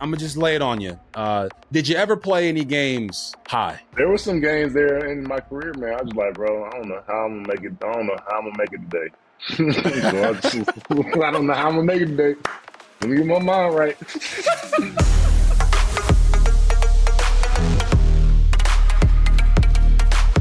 I'm gonna just lay it on you. Uh, did you ever play any games high? There were some games there in my career, man. I was like, bro, I don't know how I'm gonna make it. I don't know how I'm gonna make it today. I, I don't know how I'm gonna make it today. Let me get my mind right.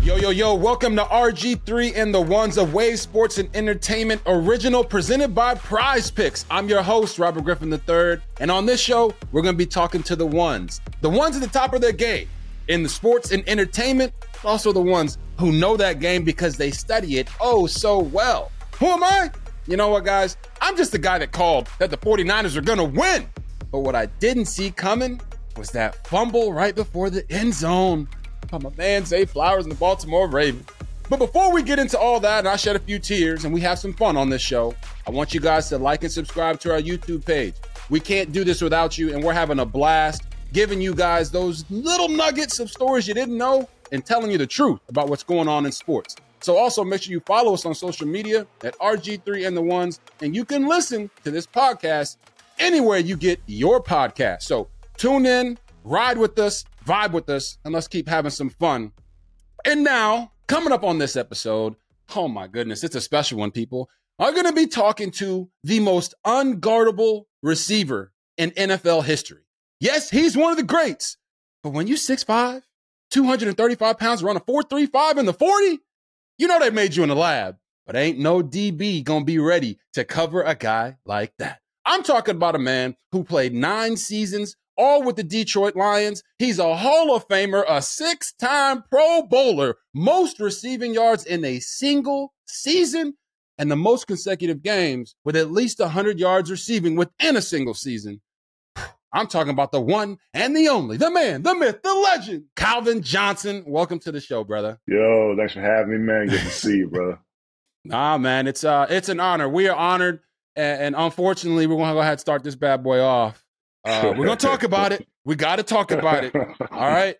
Yo, yo, yo, welcome to RG3 and the Ones of Wave Sports and Entertainment original presented by Prize Picks. I'm your host, Robert Griffin III, and on this show, we're going to be talking to the ones, the ones at the top of their game in the sports and entertainment, also the ones who know that game because they study it oh so well. Who am I? You know what, guys? I'm just the guy that called that the 49ers are going to win. But what I didn't see coming was that fumble right before the end zone by my man Zay Flowers and the Baltimore Ravens. But before we get into all that, and I shed a few tears and we have some fun on this show, I want you guys to like and subscribe to our YouTube page. We can't do this without you, and we're having a blast giving you guys those little nuggets of stories you didn't know and telling you the truth about what's going on in sports. So also make sure you follow us on social media at RG3 and the ones, and you can listen to this podcast anywhere you get your podcast. So tune in, ride with us, vibe with us, and let's keep having some fun. And now, coming up on this episode, oh my goodness, it's a special one, people. I'm going to be talking to the most unguardable receiver in NFL history. Yes, he's one of the greats, but when you 6'5, 235 pounds, run a 435 in the 40, you know they made you in the lab, but ain't no DB gonna be ready to cover a guy like that. I'm talking about a man who played nine seasons, all with the Detroit Lions. He's a Hall of Famer, a six time Pro Bowler, most receiving yards in a single season, and the most consecutive games with at least 100 yards receiving within a single season. I'm talking about the one and the only, the man, the myth, the legend, Calvin Johnson. Welcome to the show, brother. Yo, thanks for having me, man. Good to see you, brother. Nah, man, it's uh, it's an honor. We are honored, and, and unfortunately, we're gonna go ahead and start this bad boy off. Uh, we're gonna talk about it. We got to talk about it. All right,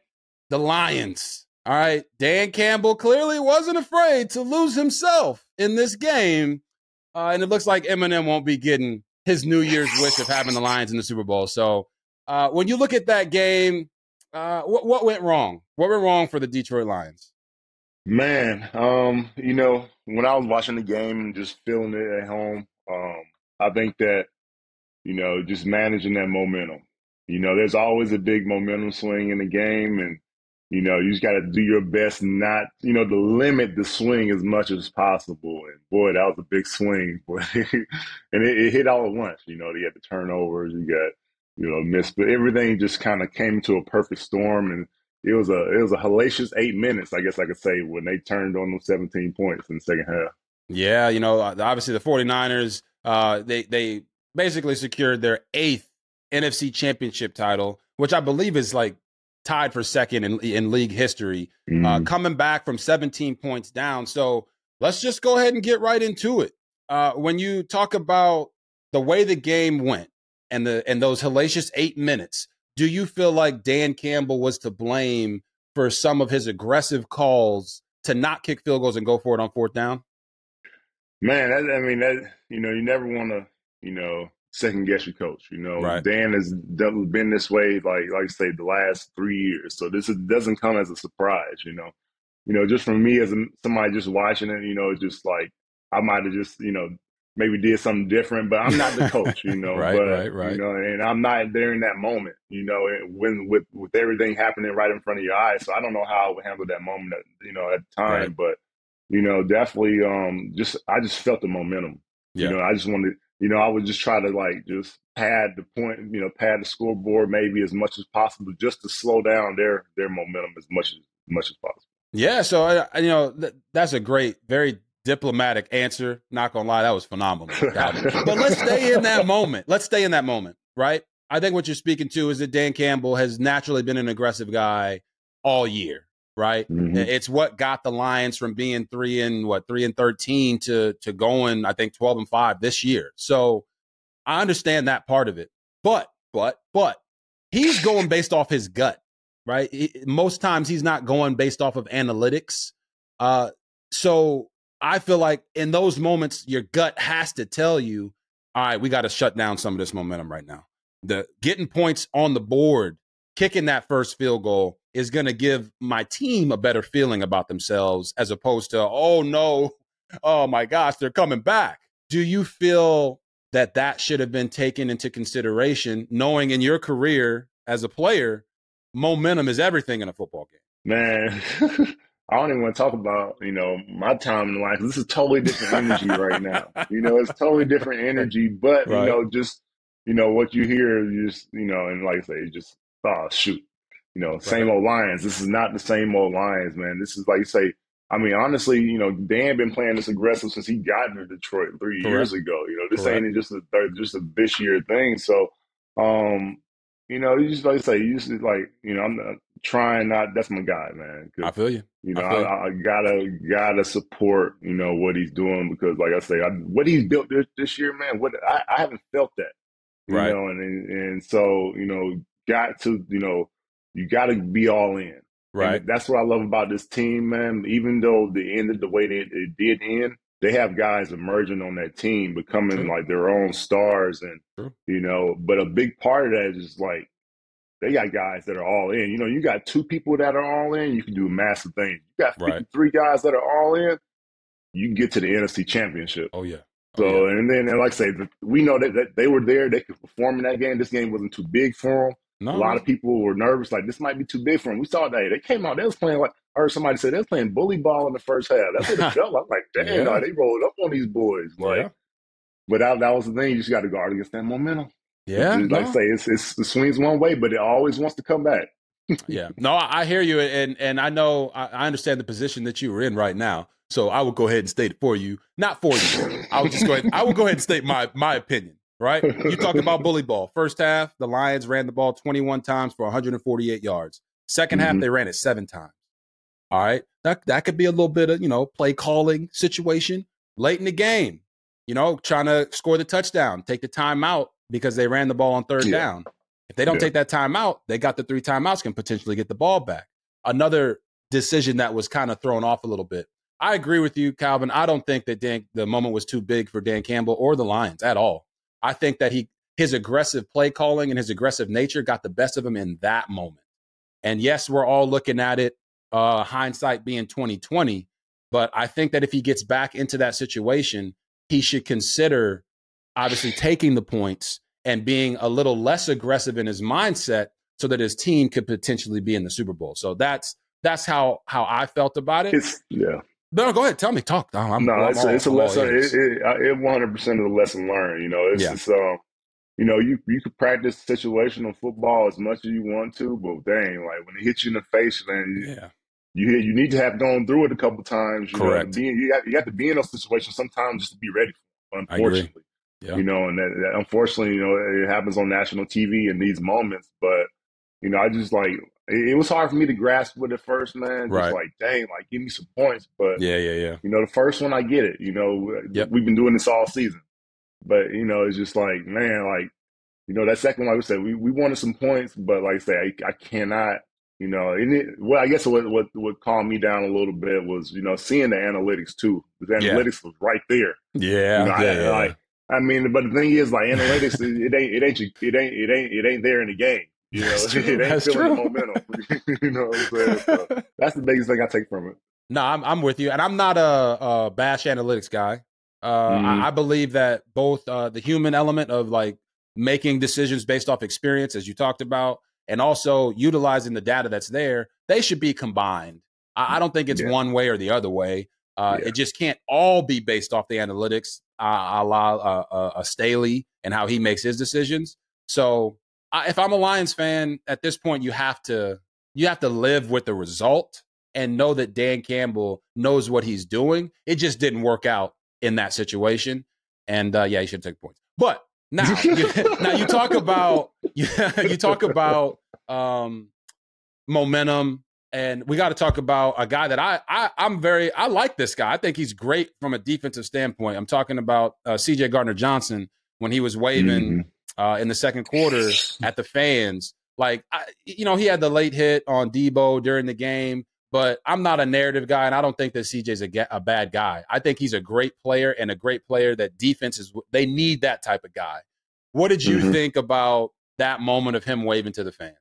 the Lions. All right, Dan Campbell clearly wasn't afraid to lose himself in this game, uh, and it looks like Eminem won't be getting his New Year's wish of having the Lions in the Super Bowl. So, uh, when you look at that game, uh, what what went wrong? What went wrong for the Detroit Lions? Man, um, you know, when I was watching the game and just feeling it at home, um, I think that, you know, just managing that momentum. You know, there's always a big momentum swing in the game, and you know, you just got to do your best not, you know, to limit the swing as much as possible. And boy, that was a big swing, boy. and it, it hit all at once. You know, you had the turnovers, you got, you know, missed, but everything just kind of came to a perfect storm, and it was a it was a hellacious eight minutes, I guess I could say, when they turned on them 17 points in the second half. Yeah, you know, obviously the 49ers, uh, they they basically secured their eighth NFC championship title, which I believe is like tied for second in, in league history, uh, Mhm. coming back from 17 points down. So let's just go ahead and get right into it. Uh, when you talk about the way the game went and the and those hellacious eight minutes, do you feel like Dan Campbell was to blame for some of his aggressive calls to not kick field goals and go for it on fourth down? Man, that, I mean, that you know, you never want to, you know, second guess your coach. You know, Right. Dan has been this way, like like I say, the last three years. So this is, doesn't come as a surprise. You know, you know, just from me as a, somebody just watching it, you know, just like I might have just, you know, maybe did something different, but I'm not the coach. You know, Right, but right, right. you know, and I'm not there in that moment. You know, when with with everything happening right in front of your eyes. So I don't know how I would handle that moment. At, you know, at the time, Right. but you know, definitely, um, just I just felt the momentum. Yeah. You know, I just wanted, you know, I would just try to like just pad the point, you know, pad the scoreboard maybe as much as possible, just to slow down their their momentum as much as much as possible. Yeah, so I, I- you know th- that's a great, very diplomatic answer. Not gonna lie, that was phenomenal. But let's stay in that moment. Let's stay in that moment, right? I think what you're speaking to is that Dan Campbell has naturally been an aggressive guy all year, right? Mhm. It's what got the Lions from being three and what three and thirteen to to going, I think twelve and five this year. So I understand that part of it, but but but he's going based off his gut, right? He- most times he's not going based off of analytics. Uh, so I feel like in those moments, your gut has to tell you, all right, we got to shut down some of this momentum right now. The getting points on the board, kicking that first field goal is going to give my team a better feeling about themselves as opposed to, oh no, oh my gosh, they're coming back. Do you feel that that should have been taken into consideration, knowing in your career as a player, momentum is everything in a football game? Man, I don't even want to talk about, you know, my time in life. This is totally different energy right now. You know, it's totally different energy, but, Right. you know, just, you know, what you hear, you just, you know, and like I say, just, oh, shoot. You know, same old Lions. This is not the same old Lions, man. This is like you say, I mean, honestly, you know, Dan been playing this aggressive since he got to Detroit three years ago. You know, this Correct. ain't just a third, just a this year thing. So, um, you know, you just like I say, you just like, you know, I'm not trying not. That's my guy, man. I feel you. you know, I. I, I gotta gotta support you know what he's doing because, like I say, I, what he's built this, this year, man. What I, I haven't felt that, you Right. know, and, and and so you know, got to you know, you got to be all in. Right. And that's what I love about this team, man. Even though the ended the way that it did end, they have guys emerging on that team, becoming True. like their own stars, and True. you know. But a big part of that is like they got guys that are all in. You know, you got two people that are all in, you can do a massive things. You got Right. 53 guys that are all in, you can get to the NFC Championship. Oh yeah. Oh, so, Oh, yeah. and then, and like I say, the- we know that, that they were there, they could perform in that game. This game wasn't too big for them. No, a lot of people were nervous, like this might be too big for them. We saw that they came out, they was playing like I heard somebody say they was playing bully ball in the first half. That's what it felt like. I'm like, damn, Yeah. they rolled up on these boys. Like, Yeah. but that, that was the thing. You just got to guard against that momentum. yeah. It's- like I say, it's, it's it swings one way, but it always wants to come back. yeah. No, I I hear you, and and I know I, I understand the position that you were in right now. So I will go ahead and state it for you, not for you. I will just go ahead. I will go ahead and state my my opinion. Right? You talk about bully ball. First half, the Lions ran the ball 21 times for 148 yards. 2nd half, Mhm. they ran it seven times. All right, that that could be a little bit of you know play calling situation late in the game. You know, trying to score the touchdown, take the timeout because they ran the ball on third Yeah. down. If they don't Yeah. take that timeout, they got the three timeouts, can potentially get the ball back. Another decision that was kind of thrown off a little bit. I agree with you, Calvin. I don't think that Dan, the moment was too big for Dan Campbell or the Lions at all. I think that he his aggressive play calling and his aggressive nature got the best of him in that moment. And yes, we're all looking at it, uh, hindsight being 2020. But I think that if he gets back into that situation, he should consider obviously taking the points and being a little less aggressive in his mindset so that his team could potentially be in the Super Bowl. So that's that's how how I felt about it. It's yeah, no, go ahead, tell me, talk. I'm, I'm- no, I'm it's, all- a, it's a lesson. It, it, it 100% of the lesson learned. You know, it's, Yeah. it's um, you know, you you could practice situational football as much as you want to, but dang, like when it hits you in the face, man, you, yeah, you you need to have gone through it a couple times. You Correct. Know, to be, you have, you have to be in those situations sometimes just to be ready. For I agree. unfortunately, Yeah. you know, and that, that unfortunately, you know, it happens on national TV in these moments. But you know, I just like it, it was hard for me to grasp with it first, man. Just Right. like, dang, like give me some points. But yeah, yeah, yeah. you know, the first one I get it. You know, Yep. we've been doing this all season, but you know, it's just like, man, like you know, that second one, like we said, we, we wanted some points, but like I say, I, I cannot. You know, and it, well, I guess what what what calmed me down a little bit was you know seeing the analytics too. The Yeah. analytics was right there. Yeah, You know, I- yeah, yeah, like, I mean, but the thing is, like analytics, it ain't it ain't it ain't it ain't it ain't there in the game. You know, That's true. That's true. the momentum. you know what I'm saying? So that's the biggest thing I take from it. No, I'm I'm with you, and I'm not a, a bash analytics guy. Uh, Mhm. I, I believe that both uh, the human element of like making decisions based off experience, as you talked about, and also utilizing the data that's there, they should be combined. I, I don't think it's Yeah. one way or the other way. Uh, Yeah. It just can't all be based off the analytics, a la uh, uh, uh, Staley and how he makes his decisions. So, I, if I'm a Lions fan at this point, you have to you have to live with the result and know that Dan Campbell knows what he's doing. It just didn't work out in that situation, and uh, yeah, he should take points. But now, you, now you talk about yeah, you talk about um, momentum, and we got to talk about a guy that I, I I'm very I like this guy. I think he's great from a defensive standpoint. I'm talking about uh, C.J. Gardner Johnson when he was waving mm-hmm. Uh, in the second quarter at the fans. Like, I, you know, he had the late hit on Deebo during the game, but I'm not a narrative guy, and I don't think that CJ's a, a bad guy. I think he's a great player and a great player that defenses they need that type of guy. What did you mm-hmm. think about that moment of him waving to the fans?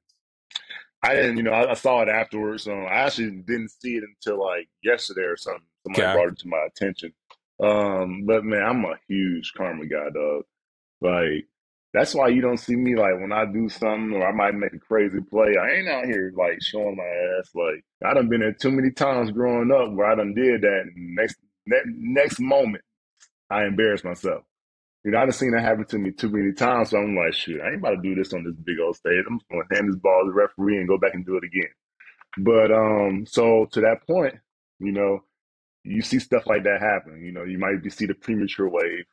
I didn't, you know, I, I saw it afterwards. So I actually didn't see it until like yesterday or something. Somebody okay. brought it to my attention. Um, but man, I'm a huge karma guy, dog. Like that's why you don't see me like when I do something or I might make a crazy play. I ain't out here like showing my ass. Like I done been there too many times growing up where I done did that. And next next, next moment, I embarrass myself. You know, I done seen that happen to me too many times. So I'm like, shoot, I ain't about to do this on this big old stage. I'm just gonna hand this ball to the referee and go back and do it again. But um, so to that point, you know, you see stuff like that happen. You know, you might be see the premature wave.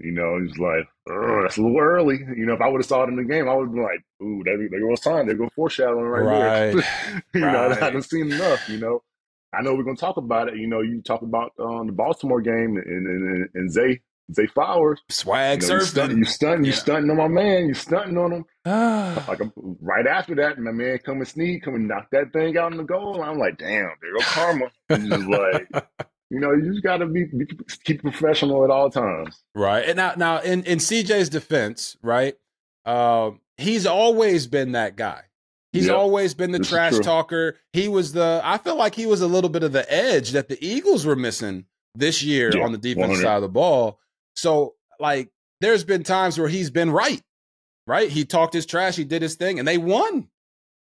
You know, he's like, oh, that's a little early. You know, if I would have saw it in the game, I would have been like, ooh, there, there goes time. There goes foreshadowing right, right. there. you right. know, I haven't seen enough, you know. I know we're going to talk about it. You know, you talk about um, the Baltimore game and, and, and Zay Zay Flowers. Swag you know, surfing. You stunting, you stunting on my man. You stunting on him. like right after that, my man come and sneak, come and knock that thing out in the goal. I'm like, damn, there go karma. And just like You know, you just got to be, be, keep professional at all times. Right. And now, now in in CJ's defense, right? Uh, he's always been that guy. He's yep. always been the this trash talker. He was the. I feel like he was a little bit of the edge that the Eagles were missing this year yeah, on the defense side of the ball. So, like, there's been times where he's been right. Right. He talked his trash. He did his thing, and they won.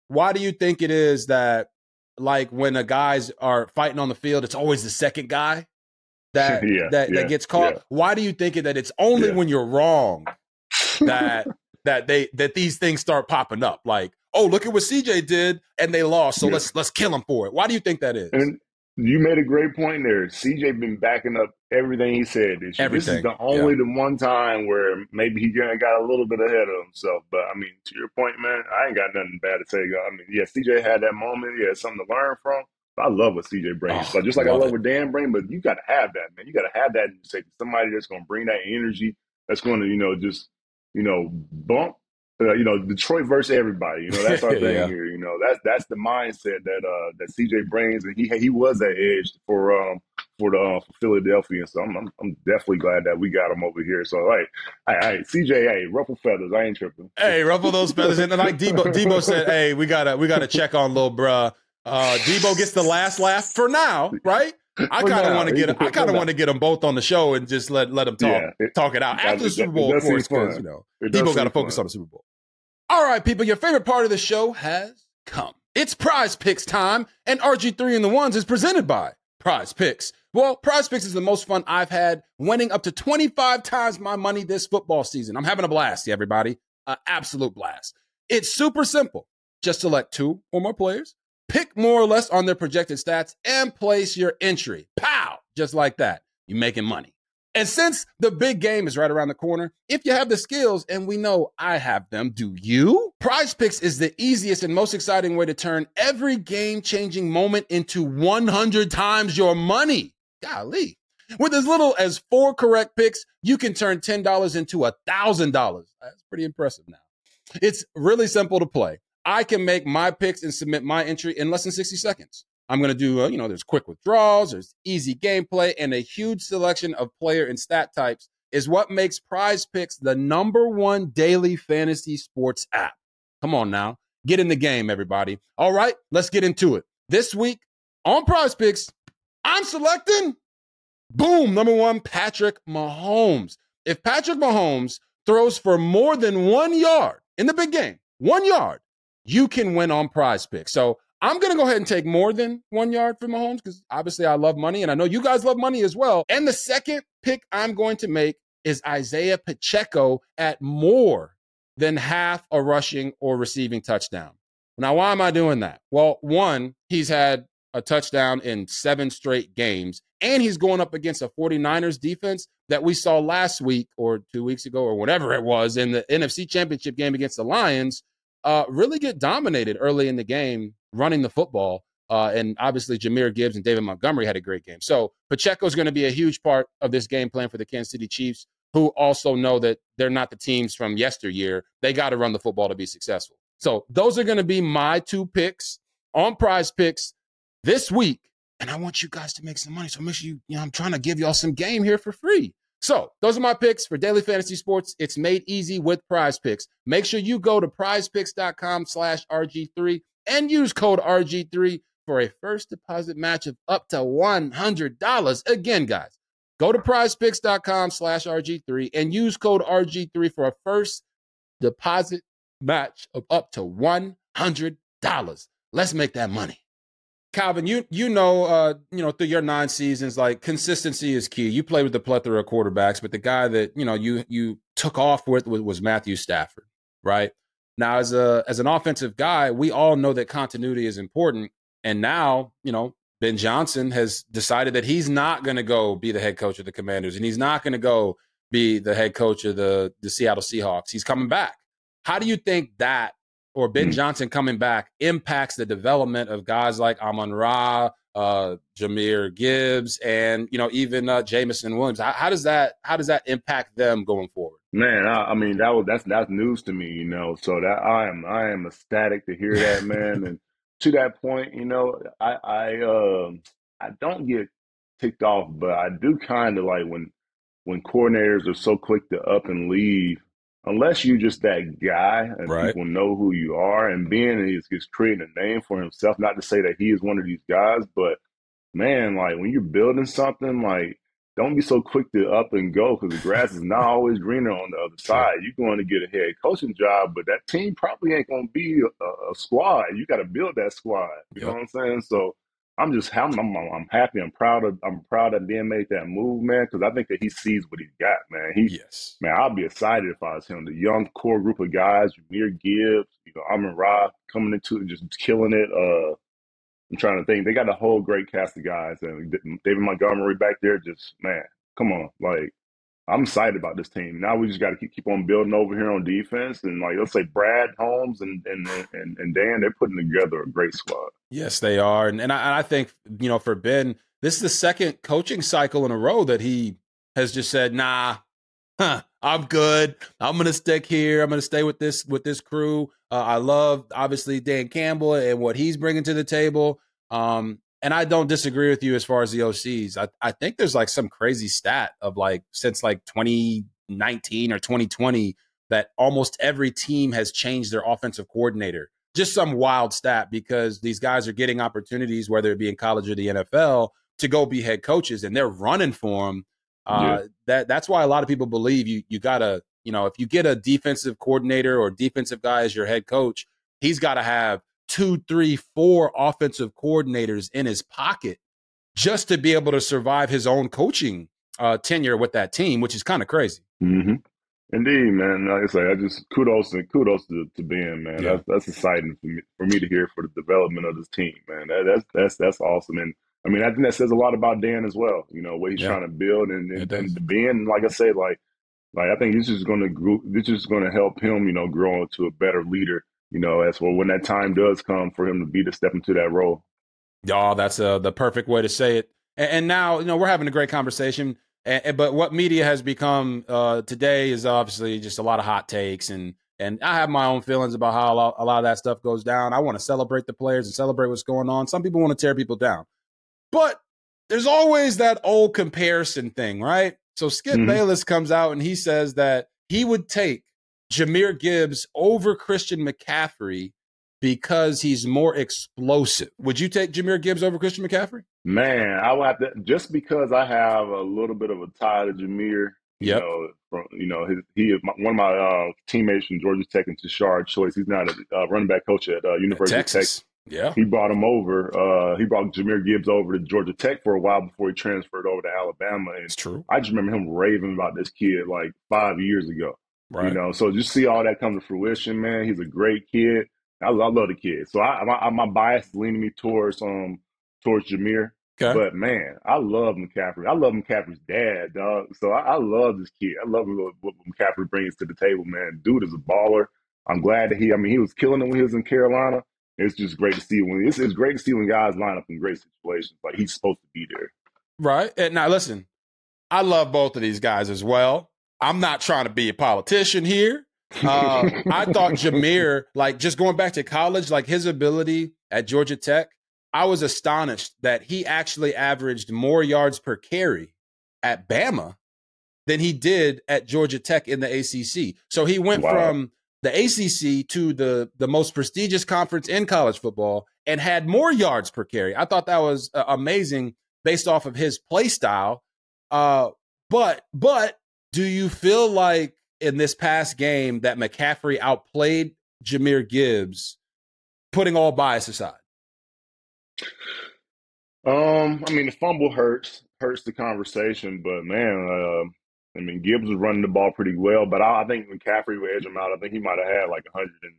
Why do you think it is that like when the guys are fighting on the field, it's always the second guy that yeah, that, yeah, that gets caught. Yeah. Why do you think that it's only when you're wrong that that they that these things start popping up? Like, oh, look at what CJ did and they lost, so let's let's kill him for it. Why do you think that is? And you made a great point there. CJ been backing up everything he said this year. Everything. This is the only yeah. the one time where maybe he got a little bit ahead of himself. But I mean, to your point, man, I ain't got nothing bad to say. I mean, yeah, CJ had that moment. He had something to learn from. I love what CJ brings. Oh, but just like love I love it. what Dan brings, but you got to have that, man. You got to have that. Somebody that's going to bring that energy. That's going to, you know, just you know, bump uh, you know, Detroit versus everybody. You know, that's our thing yeah. here. You know, that's that's the mindset that uh that CJ brings, and he he was that edge for um for the uh, for Philadelphia. So I'm, I'm, I'm definitely glad that we got him over here. So hey, hey, hey, CJ, hey, ruffle feathers. I ain't tripping. Hey, ruffle those feathers. And like Debo, Deebo said, hey, we gotta we gotta check on little bruh. Uh, Deebo gets the last laugh for now, right? I kind of want to get I kind of want to get them both on the show and just let let them talk yeah, it, talk it out after the Super Bowl, of course. Because you know, Deebo got to focus on the Super Bowl. All right, people, your favorite part of the show has come. It's Prize Picks time, and RG3 and the Ones is presented by Prize Picks. Well, Prize Picks is the most fun I've had, winning up to 25 times my money this football season. I'm having a blast, everybody. An absolute blast. It's super simple. Just select two or more players, pick more or less on their projected stats, and place your entry. Pow! Just like that. You're making money. And since the big game is right around the corner, if you have the skills, and we know I have them, do you? Prize Picks is the easiest and most exciting way to turn every game changing moment into 100 times your money. Golly. With as little as four correct picks, you can turn $10 into $1,000. That's pretty impressive now. It's really simple to play. I can make my picks and submit my entry in less than 60 seconds. I'm going to do, uh, you know, there's quick withdrawals, there's easy gameplay, and a huge selection of player and stat types is what makes Prize Picks the number one daily fantasy sports app. Come on now, get in the game, everybody. All right, let's get into it. This week on Prize Picks, I'm selecting, boom, number one, Patrick Mahomes. If Patrick Mahomes throws for more than one yard in the big game, one yard, you can win on Prize Picks. So I'm going to go ahead and take more than one yard for Mahomes because obviously I love money and I know you guys love money as well. And the second pick I'm going to make is Isaiah Pacheco at more than half a rushing or receiving touchdown. Now, why am I doing that? Well, one, he's had a touchdown in seven straight games, and he's going up against a 49ers defense that we saw last week or two weeks ago or whatever it was in the NFC Championship game against the Lions uh, really get dominated early in the game running the football. Uh, and obviously, Jahmyr Gibbs and David Montgomery had a great game. So Pacheco is going to be a huge part of this game plan for the Kansas City Chiefs, who also know that they're not the teams from yesteryear. They got to run the football to be successful. So those are going to be my two picks on prize picks this week. And I want you guys to make some money. So make sure you, you know, I'm trying to give y'all some game here for free. So those are my picks for daily fantasy sports. It's made easy with prize picks. Make sure you go to prizepicks.com slash RG3 and use code RG3 for a first deposit match of up to $100. Again, guys, go to prizepicks.com slash RG3 and use code RG3 for a first deposit match of up to $100. Let's make that money. Calvin, you you know uh, you know through your nine seasons, like consistency is key. You play with the plethora of quarterbacks, but the guy that you know you you took off with was Matthew Stafford, right? Now, as a as an offensive guy, we all know that continuity is important, and now you know Ben Johnson has decided that he's not going to go be the head coach of the Commanders, and he's not going to go be the head coach of the the Seattle Seahawks. He's coming back. How do you think that or Ben mm Johnson coming back impacts the development of guys like Amon Ra, uh, Jahmyr Gibbs, and you know even uh, Jameson Williams. How, how, does that how does that impact them going forward? Man, I, I, mean that was that's that's news to me, you know. So that I am I am ecstatic to hear that, man. and to that point, you know, I I uh, I don't get ticked off, but I do kind of like when when coordinators are so quick to up and leave unless you're just that guy and right. people know who you are, and Ben is, is creating a name for himself. Not to say that he is one of these guys, but man, like when you're building something, like don't be so quick to up and go because the grass is not always greener on the other side. You're going to get a head coaching job, but that team probably ain't going to be a, a, squad. You got to build that squad. You yep. know what I'm saying? So I'm just I'm, I'm, I'm happy. I'm proud of I'm proud that Ben made that move, man, because I think that he sees what he's got, man. He yes, man, I'll be excited if I was him. The young core group of guys, Jahmyr Gibbs, you know, Amon Ra coming into it, just killing it. Uh, I'm trying to think. They got a whole great cast of guys, and David Montgomery back there. Just man, come on, like I'm excited about this team. Now we just got to keep, keep on building over here on defense, and like let's say Brad Holmes and and and, and Dan, they're putting together a great squad. Yes, they are, and and I, and I think you know for Ben, this is the second coaching cycle in a row that he has just said, "Nah, huh, I'm good. I'm gonna stick here. I'm gonna stay with this with this crew. Uh, I love obviously Dan Campbell and what he's bringing to the table. Um, and I don't disagree with you as far as the OCs. I, I think there's like some crazy stat of like since like 2019 or 2020 that almost every team has changed their offensive coordinator. Just some wild stat because these guys are getting opportunities, whether it be in college or the NFL, to go be head coaches, and they're running for them. Uh, yeah. That that's why a lot of people believe you you gotta you know if you get a defensive coordinator or defensive guy as your head coach, he's got to have two, three, four offensive coordinators in his pocket just to be able to survive his own coaching uh, tenure with that team, which is kind of crazy. Mm-hmm. Indeed, man. Like I say, I just kudos and kudos to, to Ben, man. Yeah. That's, that's exciting for me, for me to hear for the development of this team, man. That, that's that's that's awesome. And I mean, I think that says a lot about Dan as well. You know what he's yeah. trying to build, and and, and Ben, like I said, like like I think this is going to this is going to help him, you know, grow into a better leader you know, as for when that time does come for him to be to step into that role. Y'all, that's uh, the perfect way to say it. And, and, now, you know, we're having a great conversation. And, but what media has become uh, today is obviously just a lot of hot takes, and and I have my own feelings about how a lot, a lot of that stuff goes down. I want to celebrate the players and celebrate what's going on. Some people want to tear people down, but there's always that old comparison thing, right? So Skip mm-hmm. Bayless comes out and he says that he would take Jahmyr Gibbs over Christian McCaffrey because he's more explosive. Would you take Jahmyr Gibbs over Christian McCaffrey? Man, I would have to just because I have a little bit of a tie to Jahmyr. You know, from, you know, his, he is my, one of my uh, teammates from Georgia Tech and Tashard Choice. He's not a uh, running back coach at uh, University of Texas. Yeah, he brought him over. Uh, he brought Jahmyr Gibbs over to Georgia Tech for a while before he transferred over to Alabama. And it's true. I just remember him raving about this kid like five years ago. Right. You know, so just see all that come to fruition, man. He's a great kid. I, I love the kid. So I, my, my bias is leaning me towards um towards Jahmyr. Okay. But man, I love McCaffrey. I love McCaffrey's dad, dog. So I, I love this kid. I love what, what McCaffrey brings to the table, man. Dude is a baller. I'm glad that he. I mean, he was killing it when he was in Carolina. It's just great to see when it's, it's great to see when guys line up in great situations. Like he's supposed to be there. Right. And now listen, I love both of these guys as well. I'm not trying to be a politician here. Uh, I thought Jahmyr, like just going back to college, like his ability at Georgia Tech, I was astonished that he actually averaged more yards per carry at Bama than he did at Georgia Tech in the ACC. So he went wow. from the ACC to the the most prestigious conference in college football and had more yards per carry. I thought that was uh, amazing based off of his play style. Uh, but but do you feel like in this past game that McCaffrey outplayed Jahmyr Gibbs, putting all bias aside? Um, I mean, the fumble hurts hurts the conversation, but man, uh, I mean, Gibbs was running the ball pretty well, but I, I think McCaffrey would edge him out. I think he might have had like 100 and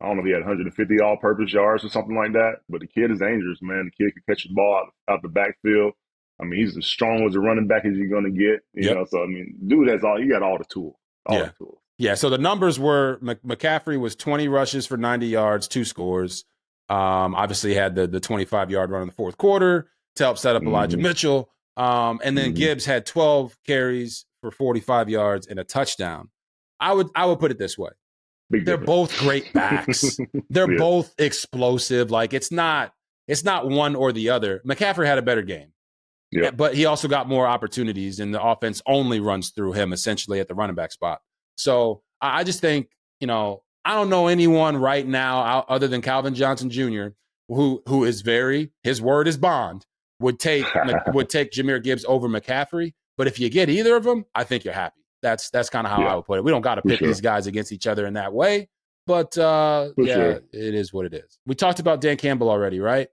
I don't know if he had 150 all-purpose yards or something like that. But the kid is dangerous, man. The kid can catch the ball out, out the backfield. I mean, he's as strong as a running back as you're going to get. You yep. know, so I mean, dude has all. He got all the tools. All yeah. the tools. Yeah. So the numbers were McCaffrey was 20 rushes for 90 yards, two scores. Um, obviously had the the 25 yard run in the fourth quarter to help set up Elijah mm-hmm. Mitchell. Um, and then mm-hmm. Gibbs had 12 carries for 45 yards and a touchdown. I would I would put it this way. Big They're difference. both great backs. They're yeah. both explosive. Like it's not it's not one or the other. McCaffrey had a better game. Yeah. But he also got more opportunities, and the offense only runs through him essentially at the running back spot. So I just think, you know, I don't know anyone right now other than Calvin Johnson Jr. who who is very his word is bond would take would take Jahmyr Gibbs over McCaffrey. But if you get either of them, I think you're happy. That's that's kind of how yeah. I would put it. We don't got to pit sure. these guys against each other in that way. But uh, yeah, sure. it is what it is. We talked about Dan Campbell already, right?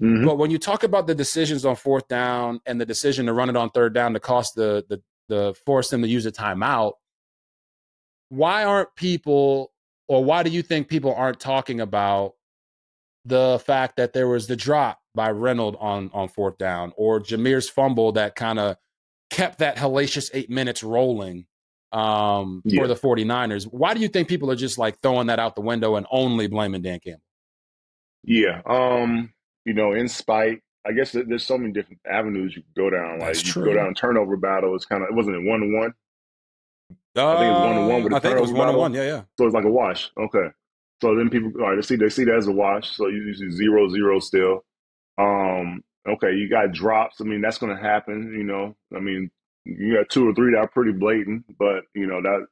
Mm-hmm. But when you talk about the decisions on fourth down and the decision to run it on third down to cost the the the force them to use a timeout, why aren't people or why do you think people aren't talking about the fact that there was the drop by Reynolds on on fourth down or Jahmyr's fumble that kind of kept that hellacious eight minutes rolling um, yeah. for the 49ers. Why do you think people are just like throwing that out the window and only blaming Dan Campbell? Yeah. Um, you know, in spite, I guess there's so many different avenues you could go down. Like That's you true. go down turnover battle. It's kind of it wasn't it one to one. I think it was one to one with I think it was one to one. Yeah, yeah. So it's like a wash. Okay. So then people, all right, they see they see that as a wash. So you see zero zero still. Um, okay, you got drops. I mean, that's going to happen. You know, I mean, you got two or three that are pretty blatant, but you know that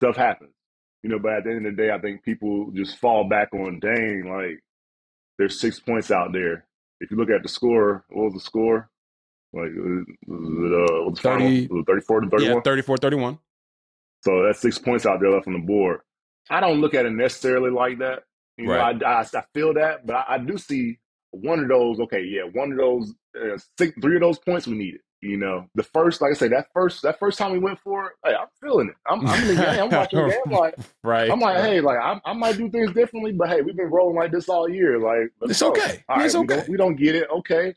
stuff happens. You know, but at the end of the day, I think people just fall back on dang, like there's six points out there. If you look at the score, what was the score? Like, was it, uh, what's 30, 34 to 31? Yeah, 34 31. So that's six points out there left on the board. I don't look at it necessarily like that. You right. know, I, I, I feel that, but I, I, do see one of those. Okay, yeah, one of those, uh, six, three of those points we needed. You know, the first, like I say, that first that first time we went for it, hey, I'm feeling it. I'm, I'm in the game. I'm watching the game. Like, right. I'm like, hey, like I, I might do things differently, but hey, we've been rolling like this all year. Like, it's go. okay. All it's right, okay. We don't, we don't get it. Okay,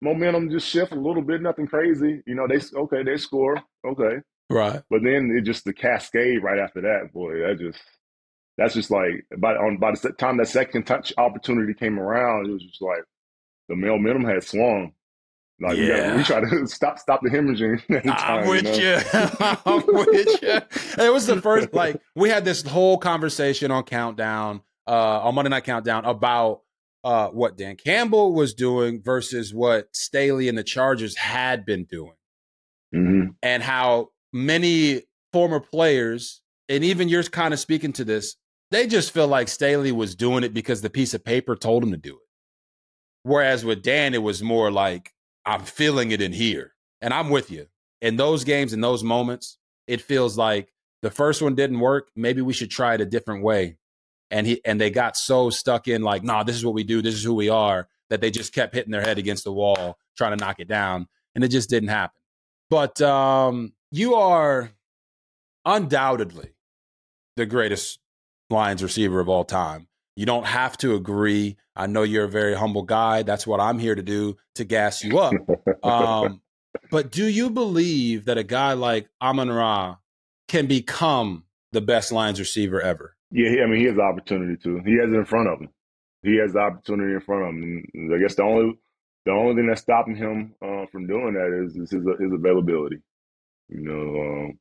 momentum just shift a little bit. Nothing crazy. You know, they okay, they score. Okay, right. But then it just the cascade right after that. Boy, that just that's just like by on by the time that second touch opportunity came around, it was just like the momentum had swung. Like yeah. we, we try to stop stop the hemorrhaging. I'm with you. Know? you. I'm with you. It was the first like we had this whole conversation on Countdown, uh, on Monday Night Countdown about uh, what Dan Campbell was doing versus what Staley and the Chargers had been doing, mm-hmm. and how many former players, and even you're kind of speaking to this, they just feel like Staley was doing it because the piece of paper told him to do it. Whereas with Dan, it was more like I'm feeling it in here. And I'm with you. In those games, in those moments, it feels like the first one didn't work. Maybe we should try it a different way. And he and they got so stuck in like, nah, this is what we do, this is who we are, that they just kept hitting their head against the wall, trying to knock it down. And it just didn't happen. But um, you are undoubtedly the greatest Lions receiver of all time. You don't have to agree. I know you're a very humble guy. That's what I'm here to do to gas you up. Um, but do you believe that a guy like Amon Ra can become the best Lions receiver ever? Yeah, I mean, he has the opportunity to. He has it in front of him. He has the opportunity in front of him. And I guess the only the only thing that's stopping him uh, from doing that is, is his, his availability. You know, um,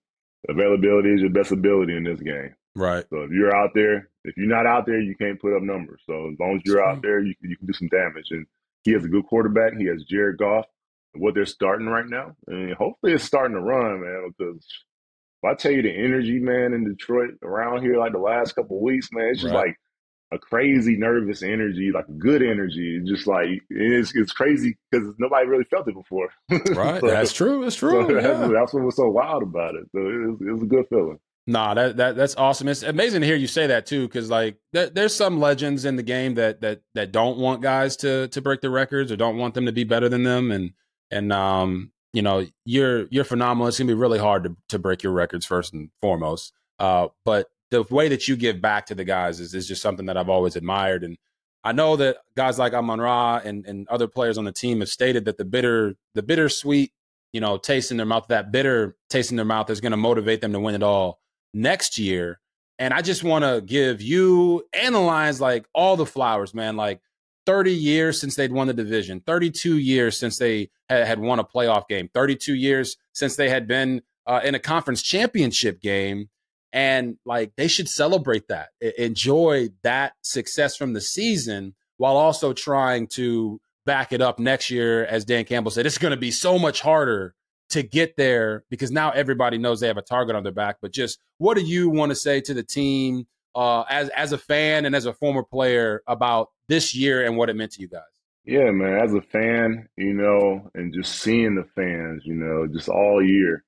availability is your best ability in this game. Right. So if you're out there, if you're not out there, you can't put up numbers. So as long as you're out there, you can, you can do some damage. And he has a good quarterback. He has Jared Goff. What they're starting right now, and hopefully it's starting to run, man. Because if I tell you the energy, man, in Detroit around here, like the last couple weeks, man, it's just right. like a crazy nervous energy, like good energy. Just like it's it's crazy because nobody really felt it before. right. so, that's true. That's true. So yeah. that's, that's, what was so wild about it. So it was, it was a good feeling. Nah, that, that that's awesome. It's amazing to hear you say that too, because like there, there's some legends in the game that that that don't want guys to to break the records or don't want them to be better than them, and and um you know you're you're phenomenal. It's gonna be really hard to to break your records first and foremost. Uh, but the way that you give back to the guys is is just something that I've always admired, and I know that guys like Amon Ra and and other players on the team have stated that the bitter the bittersweet you know taste in their mouth that bitter taste in their mouth is going to motivate them to win it all next year. And I just want to give you and the Lions like all the flowers, man. Like 30 years since they'd won the division, 32 years since they had, won a playoff game, 32 years since they had been uh, in a conference championship game. And like they should celebrate that, enjoy that success from the season while also trying to back it up next year. As Dan Campbell said, it's going to be so much harder to get there because now everybody knows they have a target on their back. But just what do you want to say to the team uh, as as a fan and as a former player about this year and what it meant to you guys? Yeah, man. As a fan, you know, and just seeing the fans, you know, just all year,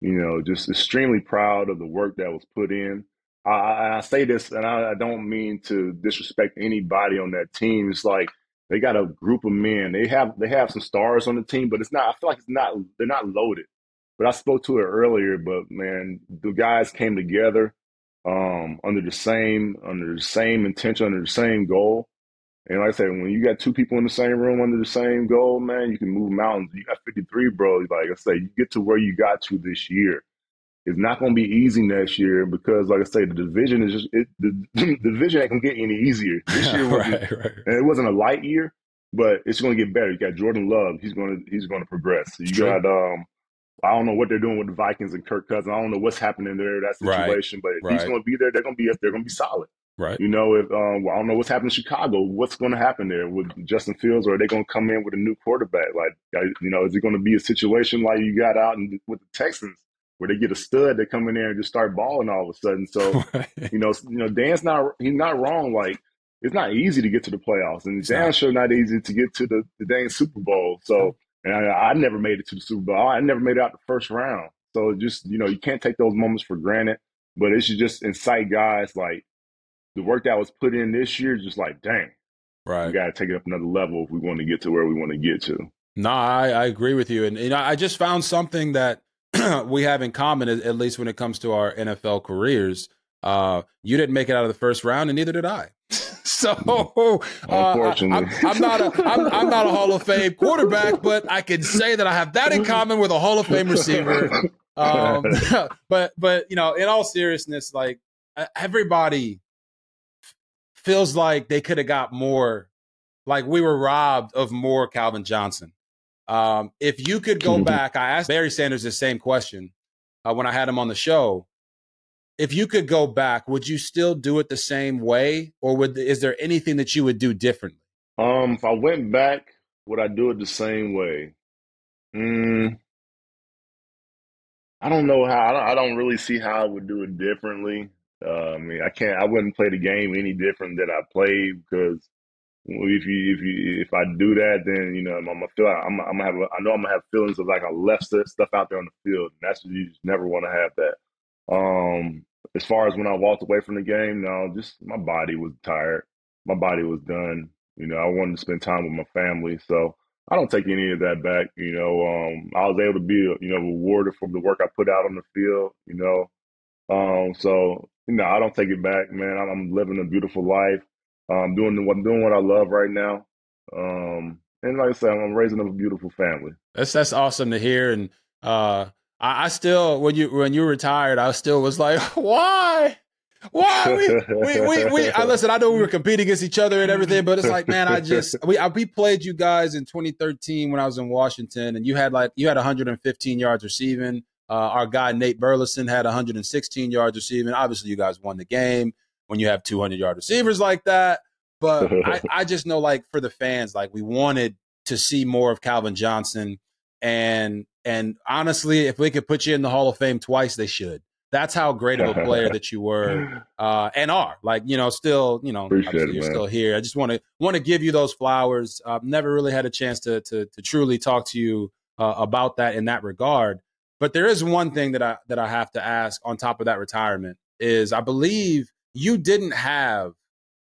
you know, just extremely proud of the work that was put in. I, I say this, and I, I don't mean to disrespect anybody on that team. It's like they got a group of men. They have they have some stars on the team, but it's not. I feel like it's not. They're not loaded. But I spoke to it earlier. But man, the guys came together um, under the same under the same intention, under the same goal. And like I said, when you got two people in the same room under the same goal, man, you can move mountains. You got 53, bro. Like I say, you get to where you got to this year. It's not going to be easy next year because, like I say, the division is just it, the, the division ain't going to get any easier this year. right, right. And it wasn't a light year, but it's going to get better. You got Jordan Love; he's going to he's going to progress. You got um, I don't know what they're doing with the Vikings and Kirk Cousins. I don't know what's happening there that situation, right, but if he's going to be there, they're going to be they're going to be solid. Right. You know, if um, I don't know what's happening in Chicago, what's going to happen there with Justin Fields, or are they going to come in with a new quarterback? Like, you know, is it going to be a situation like you got out in, with the Texans? Where they get a stud, they come in there and just start balling all of a sudden. So, you know, you know, Dan's not he's not wrong. Like it's not easy to get to the playoffs, and Dan's sure not easy to get to the the dang Super Bowl. So, and I, I, never made it to the Super Bowl. I never made it out the first round. So, just you know, you can't take those moments for granted. But it should just incite guys like the work that was put in this year. Just like, dang, right, we got to take it up another level if we want to get to where we want to get to. No, I, I agree with you, and you know, I just found something that we have in common, at least when it comes to our NFL careers. Uh, you didn't make it out of the first round, and neither did I. so, uh, unfortunately, I, am not a I'm, I'm not a Hall of Fame quarterback, but I can say that I have that in common with a Hall of Fame receiver. Um, but but you know, in all seriousness, like everybody feels like they could have got more. Like we were robbed of more Calvin Johnson. Um, if you could go mm-hmm. back, I asked Barry Sanders the same question uh, when I had him on the show. If you could go back, would you still do it the same way, or would is there anything that you would do differently? Um, if I went back, would I do it the same way? Mm, I don't know how. I don't, I don't really see how I would do it differently. Uh, I mean, I can't. I wouldn't play the game any different than I played because if you if you if I do that, then you know I'm gonna feel like I'm, I'm gonna have a, I know I'm gonna have feelings of like I left stuff out there on the field. And that's what you just never want to have that. Um, as far as when I walked away from the game, no, just my body was tired. My body was done. You know, I wanted to spend time with my family, so I don't take any of that back. You know, um, I was able to be you know rewarded for the work I put out on the field. You know, um, so you know I don't take it back, man. I'm, I'm living a beautiful life. Um, doing what doing what I love right now. Um, and like I said, I'm raising up a beautiful family. That's that's awesome to hear. And uh, I, I still, when you when you retired, I still was like, why? Why we we we, we I listen. I know we were competing against each other and everything, but it's like, man, I just we I, we played you guys in 2013 when I was in Washington, and you had like you had 115 yards receiving. Uh, our guy Nate Burleson had 116 yards receiving. Obviously, you guys won the game when you have 200 yard receivers like that. But I, I just know, like for the fans, like we wanted to see more of Calvin Johnson, and and honestly, if we could put you in the Hall of Fame twice, they should. That's how great of a player that you were uh, and are. Like you know, still you know, it, you're still here. I just want to want to give you those flowers. I've never really had a chance to to, to truly talk to you uh, about that in that regard. But there is one thing that I that I have to ask on top of that retirement is I believe you didn't have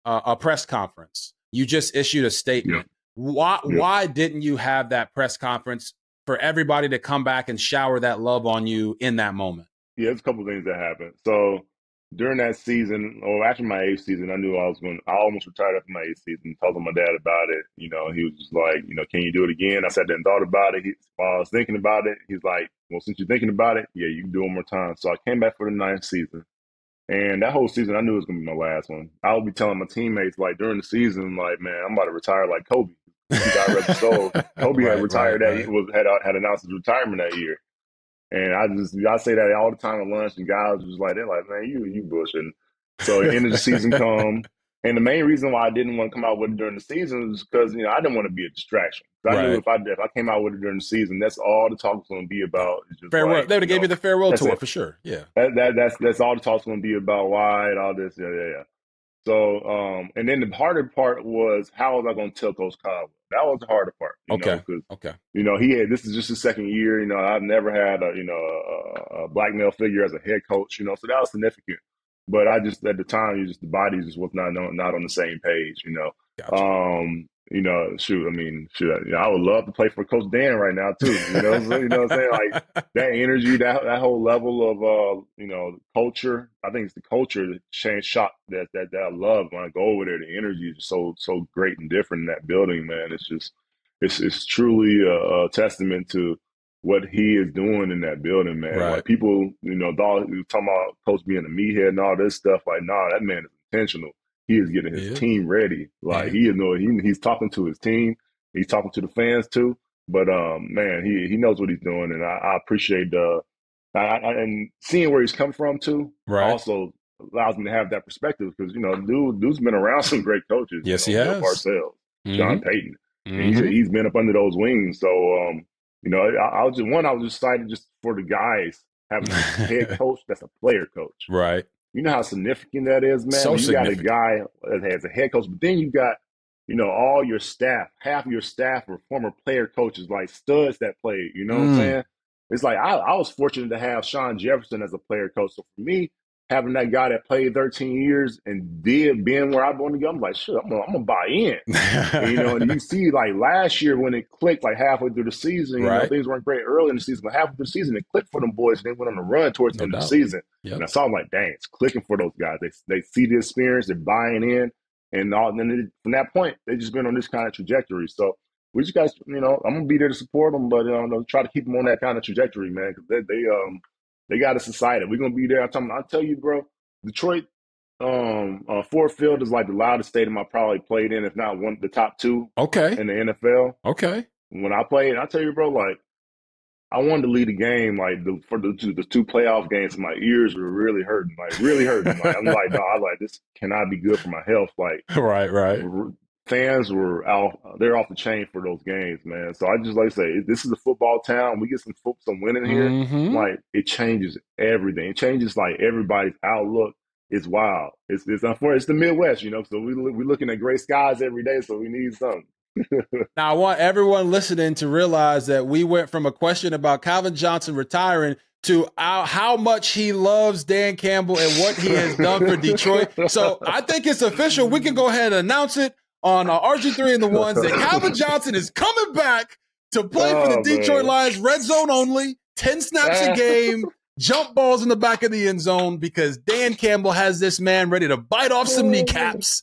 uh, a press conference. You just issued a statement. Why Yeah. why didn't you have that press conference for everybody to come back and shower that love on you in that moment? Yeah, there's a couple things that happened. So during that season, or after my eighth season, I knew I was going. I almost retired after my eighth season. Told my dad about it. You know, he was just like, you know, can you do it again? I sat there and thought about it. He, while I was thinking about it, he's like, well, since you're thinking about it, yeah, you can do it one more time. So I came back for the ninth season. And that whole season, I knew it was gonna be my last one. I would be telling my teammates like during the season, like, man, I'm about to retire like Kobe. He got red soul. Kobe Right, had retired right, that right. was had uh, had announced his retirement that year. And I just I say that all the time at lunch, and guys was like, they're like, man, you you bushing. So the end of the season come, and the main reason why I didn't want to come out with it during the season was because you know I didn't want to be a distraction. I knew Right. if I if I came out with it during the season, that's all the talk was going to be about. Farewell. like, they would have gave know, you the farewell tour it. for sure. Yeah. that, that that's that's all the talk's going to be about. Why and all this, yeah, yeah, yeah. So, um, and then the harder part was how was I going to tell Coach Caldwell? That was the harder part. Okay. because Okay. you know, he had this is just his second year. You know, I've never had a you know a, a black male figure as a head coach. You know, so that was significant. But I just at the time, you just the body just was not on, not on the same page. You know, Gotcha. um, you know, shoot, I mean, shoot, I, you know, I would love to play for Coach Dan right now too. You know, so, you know what I'm saying? Like that energy, that that whole level of uh, you know, culture. I think it's the culture that changed shot that that that I love when I go over there. The energy is so so great and different in that building, man. It's just it's it's truly a, a testament to what he is doing in that building, man. Right. Like people, you know, talking about coach being a meathead and all this stuff. Like, nah, that man is intentional. He is getting his Yeah. team ready. Like Yeah. he is know he he's talking to his team. He's talking to the fans too. But um, man, he he knows what he's doing, and I, I appreciate the I, I, and seeing where he's come from too. Right. Also allows me to have that perspective because you know, dude, dude's been around some great coaches. Yes, you he know, Bill has. Parcells, Sean Mhm. Payton. Mhm. he's, he's been up under those wings. So, um, you know, I, I was just one. I was excited just for the guys having a head coach that's a player coach. Right. You know how significant that is, man. So you got a guy that has a head coach, but then you got, you know, all your staff. Half your staff are former player coaches, like studs that played. You know what Mm. I'm saying? It's like I, I was fortunate to have Shawn Jefferson as a player coach. So for me, having that guy that played 13 years and did being where I want to go, I'm like, shit, I'm gonna, I'm gonna buy in. And, you know, and you see like last year when it clicked like halfway through the season, you know, things weren't great early in the season, but halfway through the season it clicked for them boys and they went on a run towards the No end of the season. Yep. And I saw them like, dang, it's clicking for those guys. They they see the experience, they're buying in, and all and then it, from that point, they just been on this kind of trajectory. So we just guys, you know, I'm gonna be there to support them, but um, I'll try to keep them on that kind of trajectory, man, because they, they um they got us excited. We're gonna be there. I'm telling, I'll tell you, bro, Detroit um uh, Ford Field is like the loudest stadium I probably played in, if not one the top two Okay. in the NFL. Okay. When I played, I tell you, bro, like I wanted to lead the game, like the, for the two, the two playoff games. My ears were really hurting, like really hurting. Like I'm like, no, I was like this cannot be good for my health. Like Right. Right. Fans were out, they're off the chain for those games, man. So I just like to say, this is a football town. We get some some winning here, Mhm. like it changes everything. It changes like everybody's outlook. It's wild. It's it's unfortunate. It's the Midwest, you know. So we we're looking at gray skies every day. So we need something. Now, I want everyone listening to realize that we went from a question about Calvin Johnson retiring to how much he loves Dan Campbell and what he has done for Detroit. So I think it's official. We can go ahead and announce it on uh, RG3 and the ones that Calvin Johnson is coming back to play for the Oh, Detroit man. Lions, red zone only, 10 snaps a game. Jump balls in the back of the end zone because Dan Campbell has this man ready to bite off some kneecaps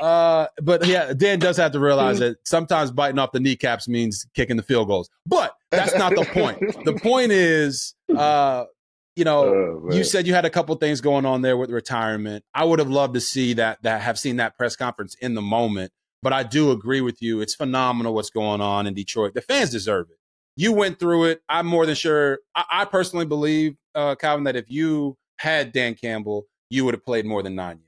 Uh, but yeah, Dan does have to realize that sometimes biting off the kneecaps means kicking the field goals. But that's not the point. the point is, uh, you know, Oh, you said you had a couple things going on there with retirement. I would have loved to see that that have seen that press conference in the moment. But I do agree with you. It's phenomenal what's going on in Detroit. The fans deserve it. You went through it. I'm more than sure. I, I personally believe, uh, Calvin, that if you had Dan Campbell, you would have played more than nine years.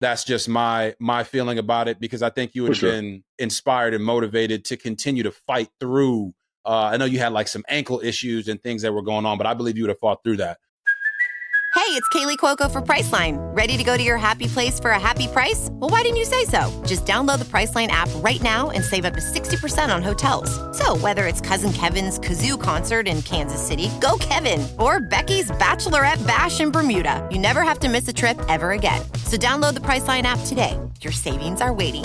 That's just my my feeling about it because I think you would For have sure. been inspired and motivated to continue to fight through. Uh, I know you had like some ankle issues and things that were going on, but I believe you would have fought through that. Hey, it's Kaley Cuoco for Priceline. Ready to go to your happy place for a happy price? Well, why didn't you say so? Just download the Priceline app right now and save up to 60% on hotels. So, whether it's Cousin Kevin's Kazoo concert in Kansas City, go Kevin, or Becky's Bachelorette Bash in Bermuda, you never have to miss a trip ever again. So, download the Priceline app today. Your savings are waiting.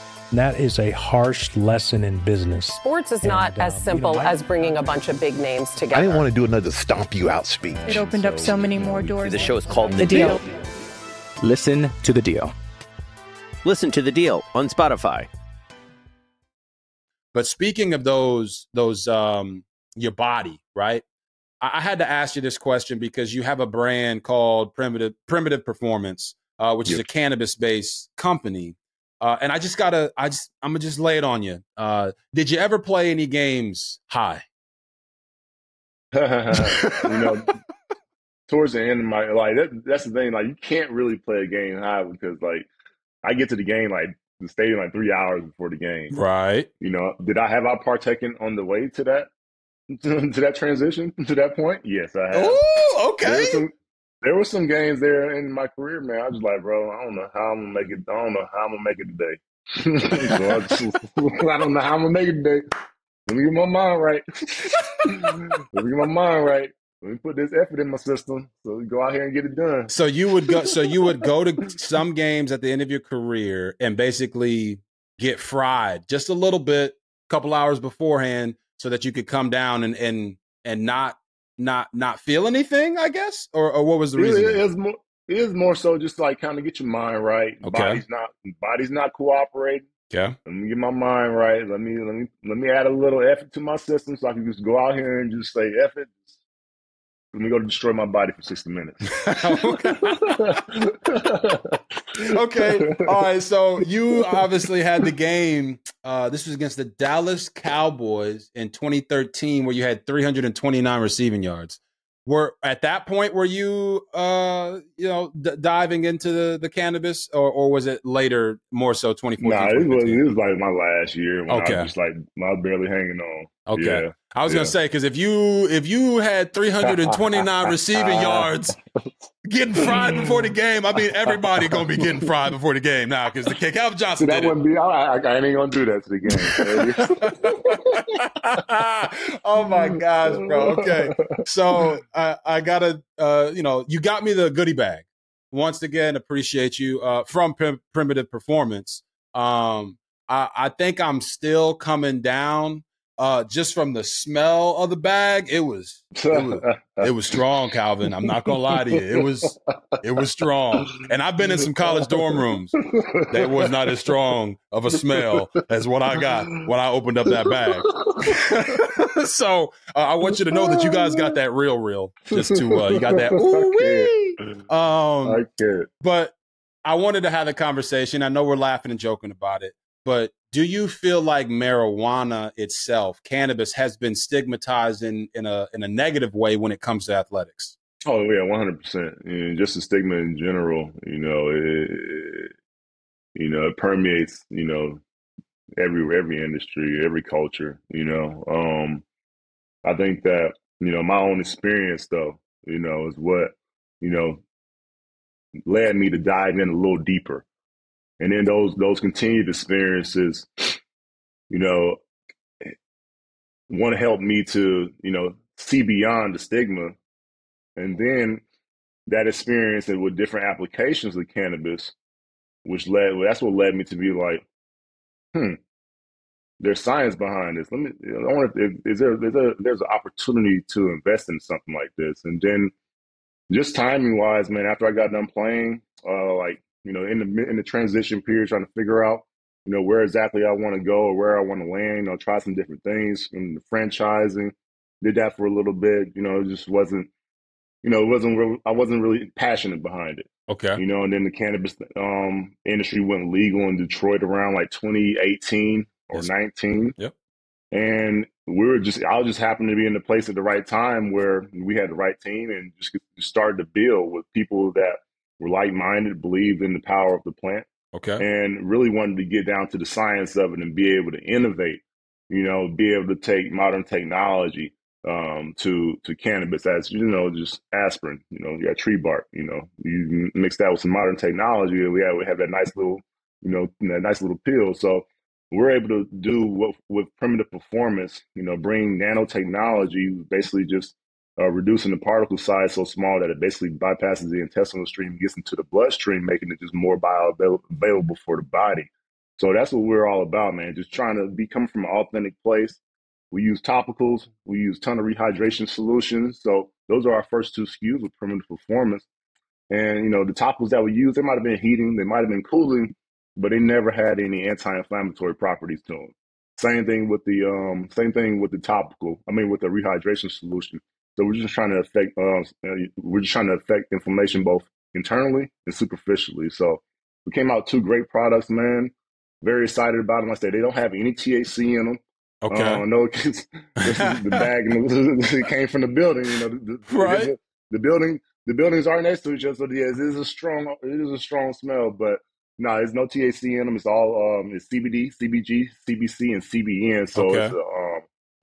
And that is a harsh lesson in business. Sports is not And, uh, as you simple know, I- as bringing a bunch of big names together. I didn't want to do another stomp you out speech. It opened up so many more doors. The show is called The, The deal. Deal. Listen to The Deal. Listen to The Deal on Spotify. But speaking of those, those, um, your body, right? I, I had to ask you this question because you have a brand called Primitiv Primitiv Performance, uh, which is a cannabis-based company. Uh, and I just gotta, I just, I'm gonna just lay it on you. Uh, did you ever play any games high? you know, towards the end of my like that, that's the thing. Like you can't really play a game high because like I get to the game like the stadium like three hours before the game. Right. You know, did I have I partaken on the way to that to that transition to that point? Yes, I have. Oh, okay. were some there were some games there in my career, man. I was like, bro, I don't know how I'm gonna make it. I don't know how I'm gonna make it today. so I, just, I don't know how I'm gonna make it today. Let me get my mind right. Let me get my mind right. Let me put this effort in my system so we go out here and get it done. So you would go. So you would go to some games at the end of your career and basically get fried just a little bit, a couple hours beforehand, so that you could come down and and and not not not feel anything. I guess, or or what was the reason? it is more. It is more so just like kind of get your mind right. Okay. Body's not body's not cooperating. yeah. Let me get my mind right. Let me let me let me add a little effort to my system so I can just go out here and just say effort. Let me go destroy my body for sixty minutes. okay. All right. So you obviously had the game. Uh, this was against the Dallas Cowboys in 2013, where you had 329 receiving yards. Were at that point were you, uh, you know, d- diving into the, the cannabis, or, or was it later, more so 2014? nah, it was it was like my last year when I Okay. was just like I was barely hanging on. Okay. Yeah. I was gonna say because if you if you had 329 receiving yards, getting fried before the game, I mean everybody gonna be getting fried before the game now because the Calvin So Johnson that did it. wouldn't be. I, I, I ain't gonna do that to the game. oh my gosh, bro. Okay, so I, I gotta, uh, you know, you got me the goodie bag. Once again, appreciate you uh, from Prim- Primitiv Performance. Um, I, I think I'm still coming down uh, just from the smell of the bag. It was, it was, it was strong, Calvin. I'm not gonna lie to you. It was, it was strong. And I've been in some college dorm rooms that was not as strong of a smell as what I got when I opened up that bag. so uh, I want you to know that you guys got that real, real. Just to uh, you got that. Ooh wee. Um, I but I wanted to have a conversation. I know we're laughing and joking about it, but do you feel like marijuana itself, cannabis, has been stigmatized in, in a in a negative way when it comes to athletics? Oh yeah, one hundred percent. And just the stigma in general, you know, it, you know, it permeates, you know, every every industry, every culture. You know, um, I think that you know my own experience, though, you know, is what you know led me to dive in a little deeper, and then those those continued experiences, you know, want to help me to you know see beyond the stigma, and then that experience and with different applications of cannabis, which led that's what led me to be like, hmm, there's science behind this. Let me. I wonder if is there there's a there's an opportunity to invest in something like this, and then just timing wise, man. After I got done playing, uh, like you know, in the in the transition period, trying to figure out you know where exactly I want to go or where I want to land. You know, try some different things in the franchising. Did that for a little bit. You know, it just wasn't. You know, it wasn't. Real, I wasn't really passionate behind it. Okay. You know, and then the cannabis um, industry went legal in Detroit around like 2018 or Yes. 19. Yep. And we were just, I just happened to be in the place at the right time where we had the right team and just started to build with people that were like minded, believed in the power of the plant, Okay. and really wanted to get down to the science of it and be able to innovate, you know, be able to take modern technology um, to to cannabis as you know, just aspirin, you know, you got tree bark, you know, you mix that with some modern technology, and we have we have that nice little, you know, that nice little pill. So we're able to do what with Primitiv Performance, you know, bring nanotechnology, basically just uh, reducing the particle size so small that it basically bypasses the intestinal stream, gets into the bloodstream, making it just more bioavailable for the body. So that's what we're all about, man. Just trying to be coming from an authentic place. We use topicals, we use ton of rehydration solutions. So those are our first two SKUs with Primitiv Performance. And you know, the topicals that we use, they might have been heating, they might have been cooling, but they never had any anti-inflammatory properties to them. Same thing with the um, same thing with the topical. I mean, with the rehydration solution. So we're just trying to affect. Um, uh, we're just trying to affect inflammation both internally and superficially. So we came out two great products, man. Very excited about them. Like I said, they don't have any THC in them. Okay. Uh, no, this the bag and the, it came from the building. You know, the, the, Right. The, the building, the buildings are next to each other. So yes, it is a strong, it is a strong smell. But no, there's no THC in them. It's all um, it's CBD, CBG, CBC, and CBN. So Okay. it's a, um,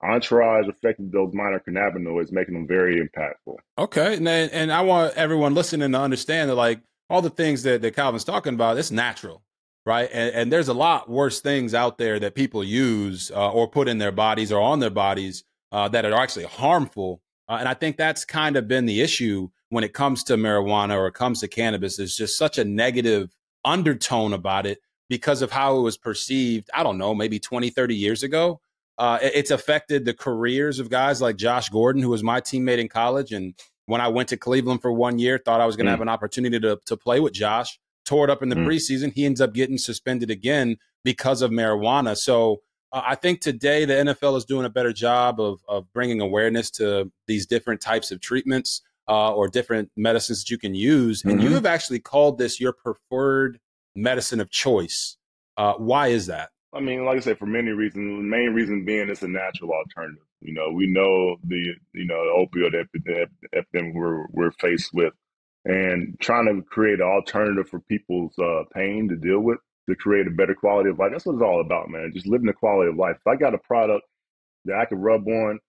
entourage affecting those minor cannabinoids, making them very impactful. Okay, and and I want everyone listening to understand that like all the things that, that Calvin's talking about, it's natural, right? And, and there's a lot worse things out there that people use uh, or put in their bodies or on their bodies uh, that are actually harmful. Uh, and I think that's kind of been the issue when it comes to marijuana or it comes to cannabis. There's just such a negative undertone about it because of how it was perceived. I don't know, maybe 20, 30 years ago. Uh, it's affected the careers of guys like Josh Gordon, who was my teammate in college. And when I went to Cleveland for one year, thought I was going to Mm. have an opportunity to, to play with Josh. Tore it up in the Mm. preseason. He ends up getting suspended again because of marijuana. So uh, I think today the NFL is doing a better job of, of bringing awareness to these different types of treatments uh, or different medicines that you can use. And you Mhm. have actually called this your preferred medicine of choice. Uh, why is that? I mean, like I said, for many reasons. The main reason being it's a natural alternative. You know, we know the you know the opioid epi- epidemic we're we're faced with, and trying to create an alternative for people's uh, pain to deal with to create a better quality of life. That's what it's all about, man. Just living the quality of life. If I got a product that I could rub on,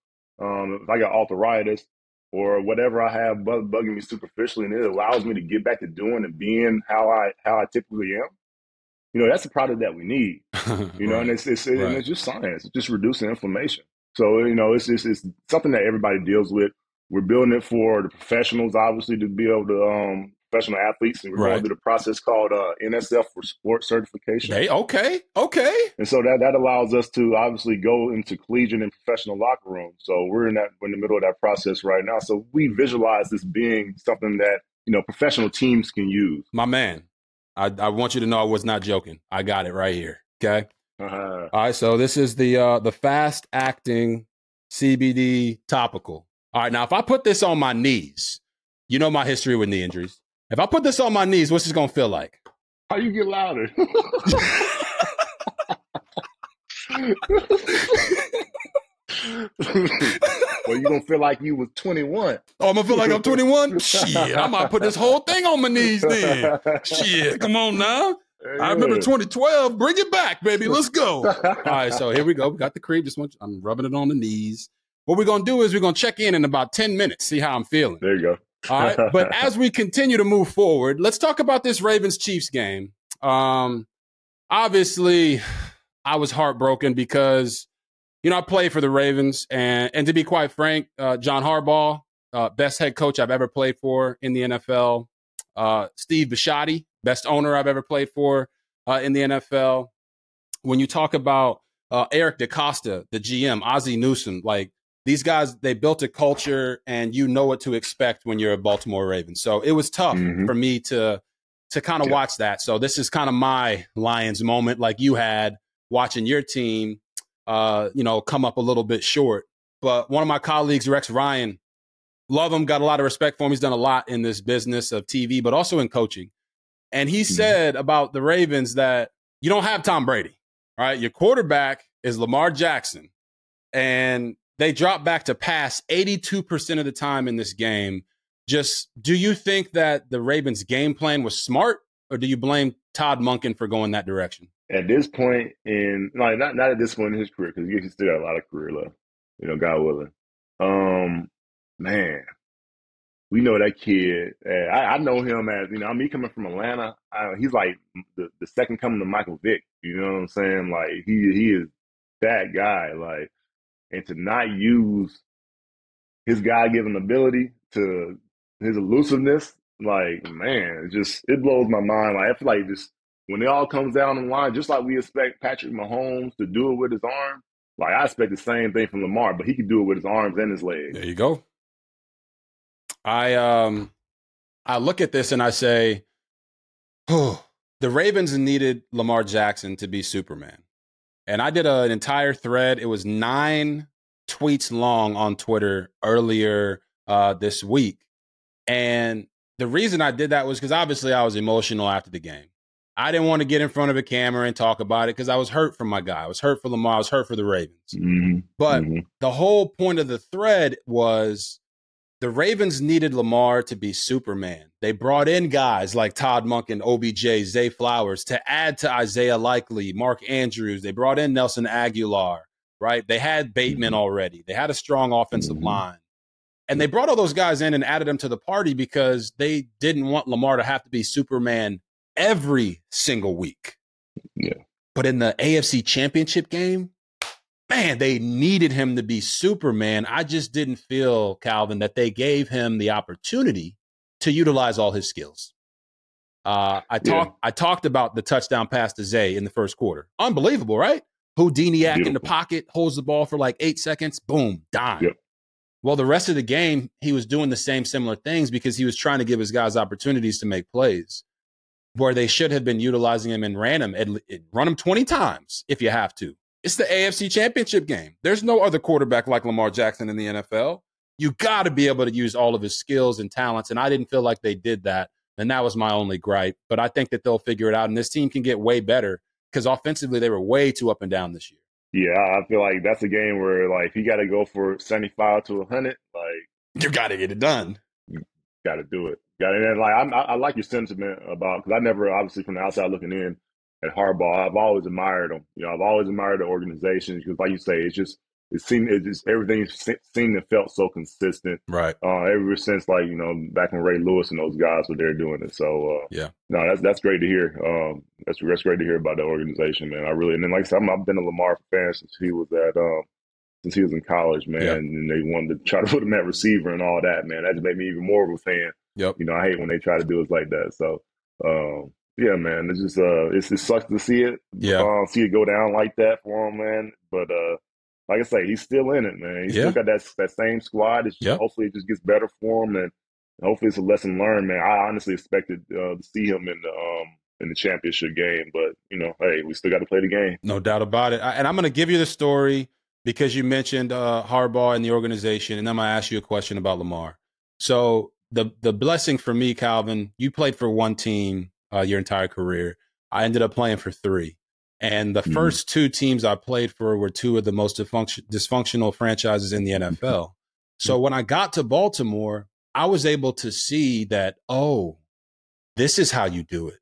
um, if I got arthritis or whatever I have bug- bugging me superficially, and it allows me to get back to doing and being how I how I typically am. You know, that's the product that we need you know, and it's it's, and Right. it's just science, it's just reducing inflammation. So you know, it's just it's something that everybody deals with. We're building it for the professionals, obviously, to be able to um, professional athletes, and we're Right. going through the process called uh, NSF for sport certification. Hey, okay, okay. And so that that allows us to obviously go into collegiate and professional locker rooms. So we're in that we're in the middle of that process right now. So we visualize this being something that you know professional teams can use. My man, I, I want you to know I was not joking. I got it right here. Okay. Uh, All right. So this is the uh, the fast acting CBD topical. All right. Now, if I put this on my knees, you know my history with knee injuries. If I put this on my knees, what's this gonna feel like? how you get louder? well, you gonna feel like you was twenty one. Oh, I'm gonna feel like I'm 21. Shit, I might put this whole thing on my knees then. Shit, come on now. I remember 2012. Bring it back, baby. Let's go. All right, so here we go. We got the cream. Just want I'm rubbing it on the knees. What we're gonna do is we're gonna check in in about 10 minutes, see how I'm feeling. There you go. All right. But as we continue to move forward, let's talk about this Ravens Chiefs game. Um, obviously, I was heartbroken because you know, I played for the Ravens, and and to be quite frank, uh, John Harbaugh, uh, best head coach I've ever played for in the NFL. Uh, Steve Bisciotti, best owner I've ever played for uh, in the NFL. When you talk about uh, Eric DeCosta, the GM, Ozzie Newsome, like these guys, they built a culture, and you know what to expect when you're a Baltimore Ravens. So it was tough Mhm. for me to to kind of Yeah. watch that. So this is kind of my Lions moment, like you had watching your team, uh, you know, come up a little bit short. But one of my colleagues, Rex Ryan, love him, got a lot of respect for him. He's done a lot in this business of TV, but also in coaching. And he said about the Ravens that you don't have Tom Brady, right? Your quarterback is Lamar Jackson, and they drop back to pass 82% of the time in this game. Just do you think that the Ravens' game plan was smart, or do you blame Todd Monken for going that direction? At this point in like not not at this point in his career because he still got a lot of career left. You know, God willing. Um, man, we know that kid. Uh, I, I know him as you know. I mean, coming from Atlanta, I, he's like the, the second coming to Michael Vick. You know what I'm saying? Like he he is that guy. Like, and to not use his God given ability to his elusiveness, like man, it just it blows my mind. Like I feel like just when it all comes down the line, just like we expect Patrick Mahomes to do it with his arm, like I expect the same thing from Lamar, but he can do it with his arms and his legs. There you go. I um I look at this and I say, oh, the Ravens needed Lamar Jackson to be Superman. And I did a, an entire thread. It was nine tweets long on Twitter earlier uh, this week. And the reason I did that was because obviously I was emotional after the game. I didn't want to get in front of a camera and talk about it because I was hurt for my guy. I was hurt for Lamar. I was hurt for the Ravens. Mhm. But Mhm. the whole point of the thread was the Ravens needed Lamar to be Superman. They brought in guys like Todd and OBJ, Zay Flowers to add to Isaiah Likely, Mark Andrews. They brought in Nelson Agholor, right? They had Bateman already. They had a strong offensive Mhm. line. And they brought all those guys in and added them to the party because they didn't want Lamar to have to be Superman every single week. Yeah. But in the AFC Championship game, man, they needed him to be Superman. I just didn't feel, Calvin, that they gave him the opportunity to utilize all his skills. Uh, I Yeah. talked I talked about the touchdown pass to Zay in the first quarter. Unbelievable, right? Houdiniac in the pocket, holds the ball for like eight seconds, boom, dime. Yep. Well, the rest of the game, he was doing the same similar things because he was trying to give his guys opportunities to make plays where they should have been utilizing him and ran him and run him 20 times if you have to. It's the AFC championship game. There's no other quarterback like Lamar Jackson in the NFL. You got to be able to use all of his skills and talents. And I didn't feel like they did that. And that was my only gripe. But I think that they'll figure it out. And this team can get way better because offensively, they were way too up and down this year. Yeah, I feel like that's a game where like you got to go for seventy five to hundred. Like You got to get it done. got to do it. Got it. And like I'm, I, I like your sentiment about because I never obviously from the outside looking in at Harbaugh. I've always admired him. You know, I've always admired the organization because, like you say, it's just it seemed it just everything seemed and felt so consistent. Right. Uh, ever since like you know back when Ray Lewis and those guys were there doing it. So uh, Yeah. no, that's that's great to hear. Um, that's that's great to hear about the organization, man. I really and then like I said, I'm, I've been a Lamar fan since he was at um since he was in college, man. Yeah. And they wanted to try to put him at receiver and all that, man. That just made me even more of a fan. Yep. You know, I hate when they try to do us like that. So, um, yeah, man, it's just uh, it's it sucks to see it. Yeah. uh, see it go down like that for him, man. But uh, like I say, he's still in it, man. He's Yeah. still got that that same squad. It's just, Yeah. hopefully it just gets better for him, and hopefully it's a lesson learned, man. I honestly expected uh, to see him in the um in the championship game, but you know, hey, we still got to play the game. No doubt about it. I- And I'm going to give you the story because you mentioned uh, Harbaugh and the organization, and I'm going to ask you a question about Lamar. So the the blessing for me, Calvin, you played for one team uh, your entire career. I ended up playing for three, and the Mhm. first two teams I played for were two of the most dysfunction- dysfunctional franchises in the mm-hmm. NFL. So mm-hmm. when I got to Baltimore, I was able to see that oh, this is how you do it.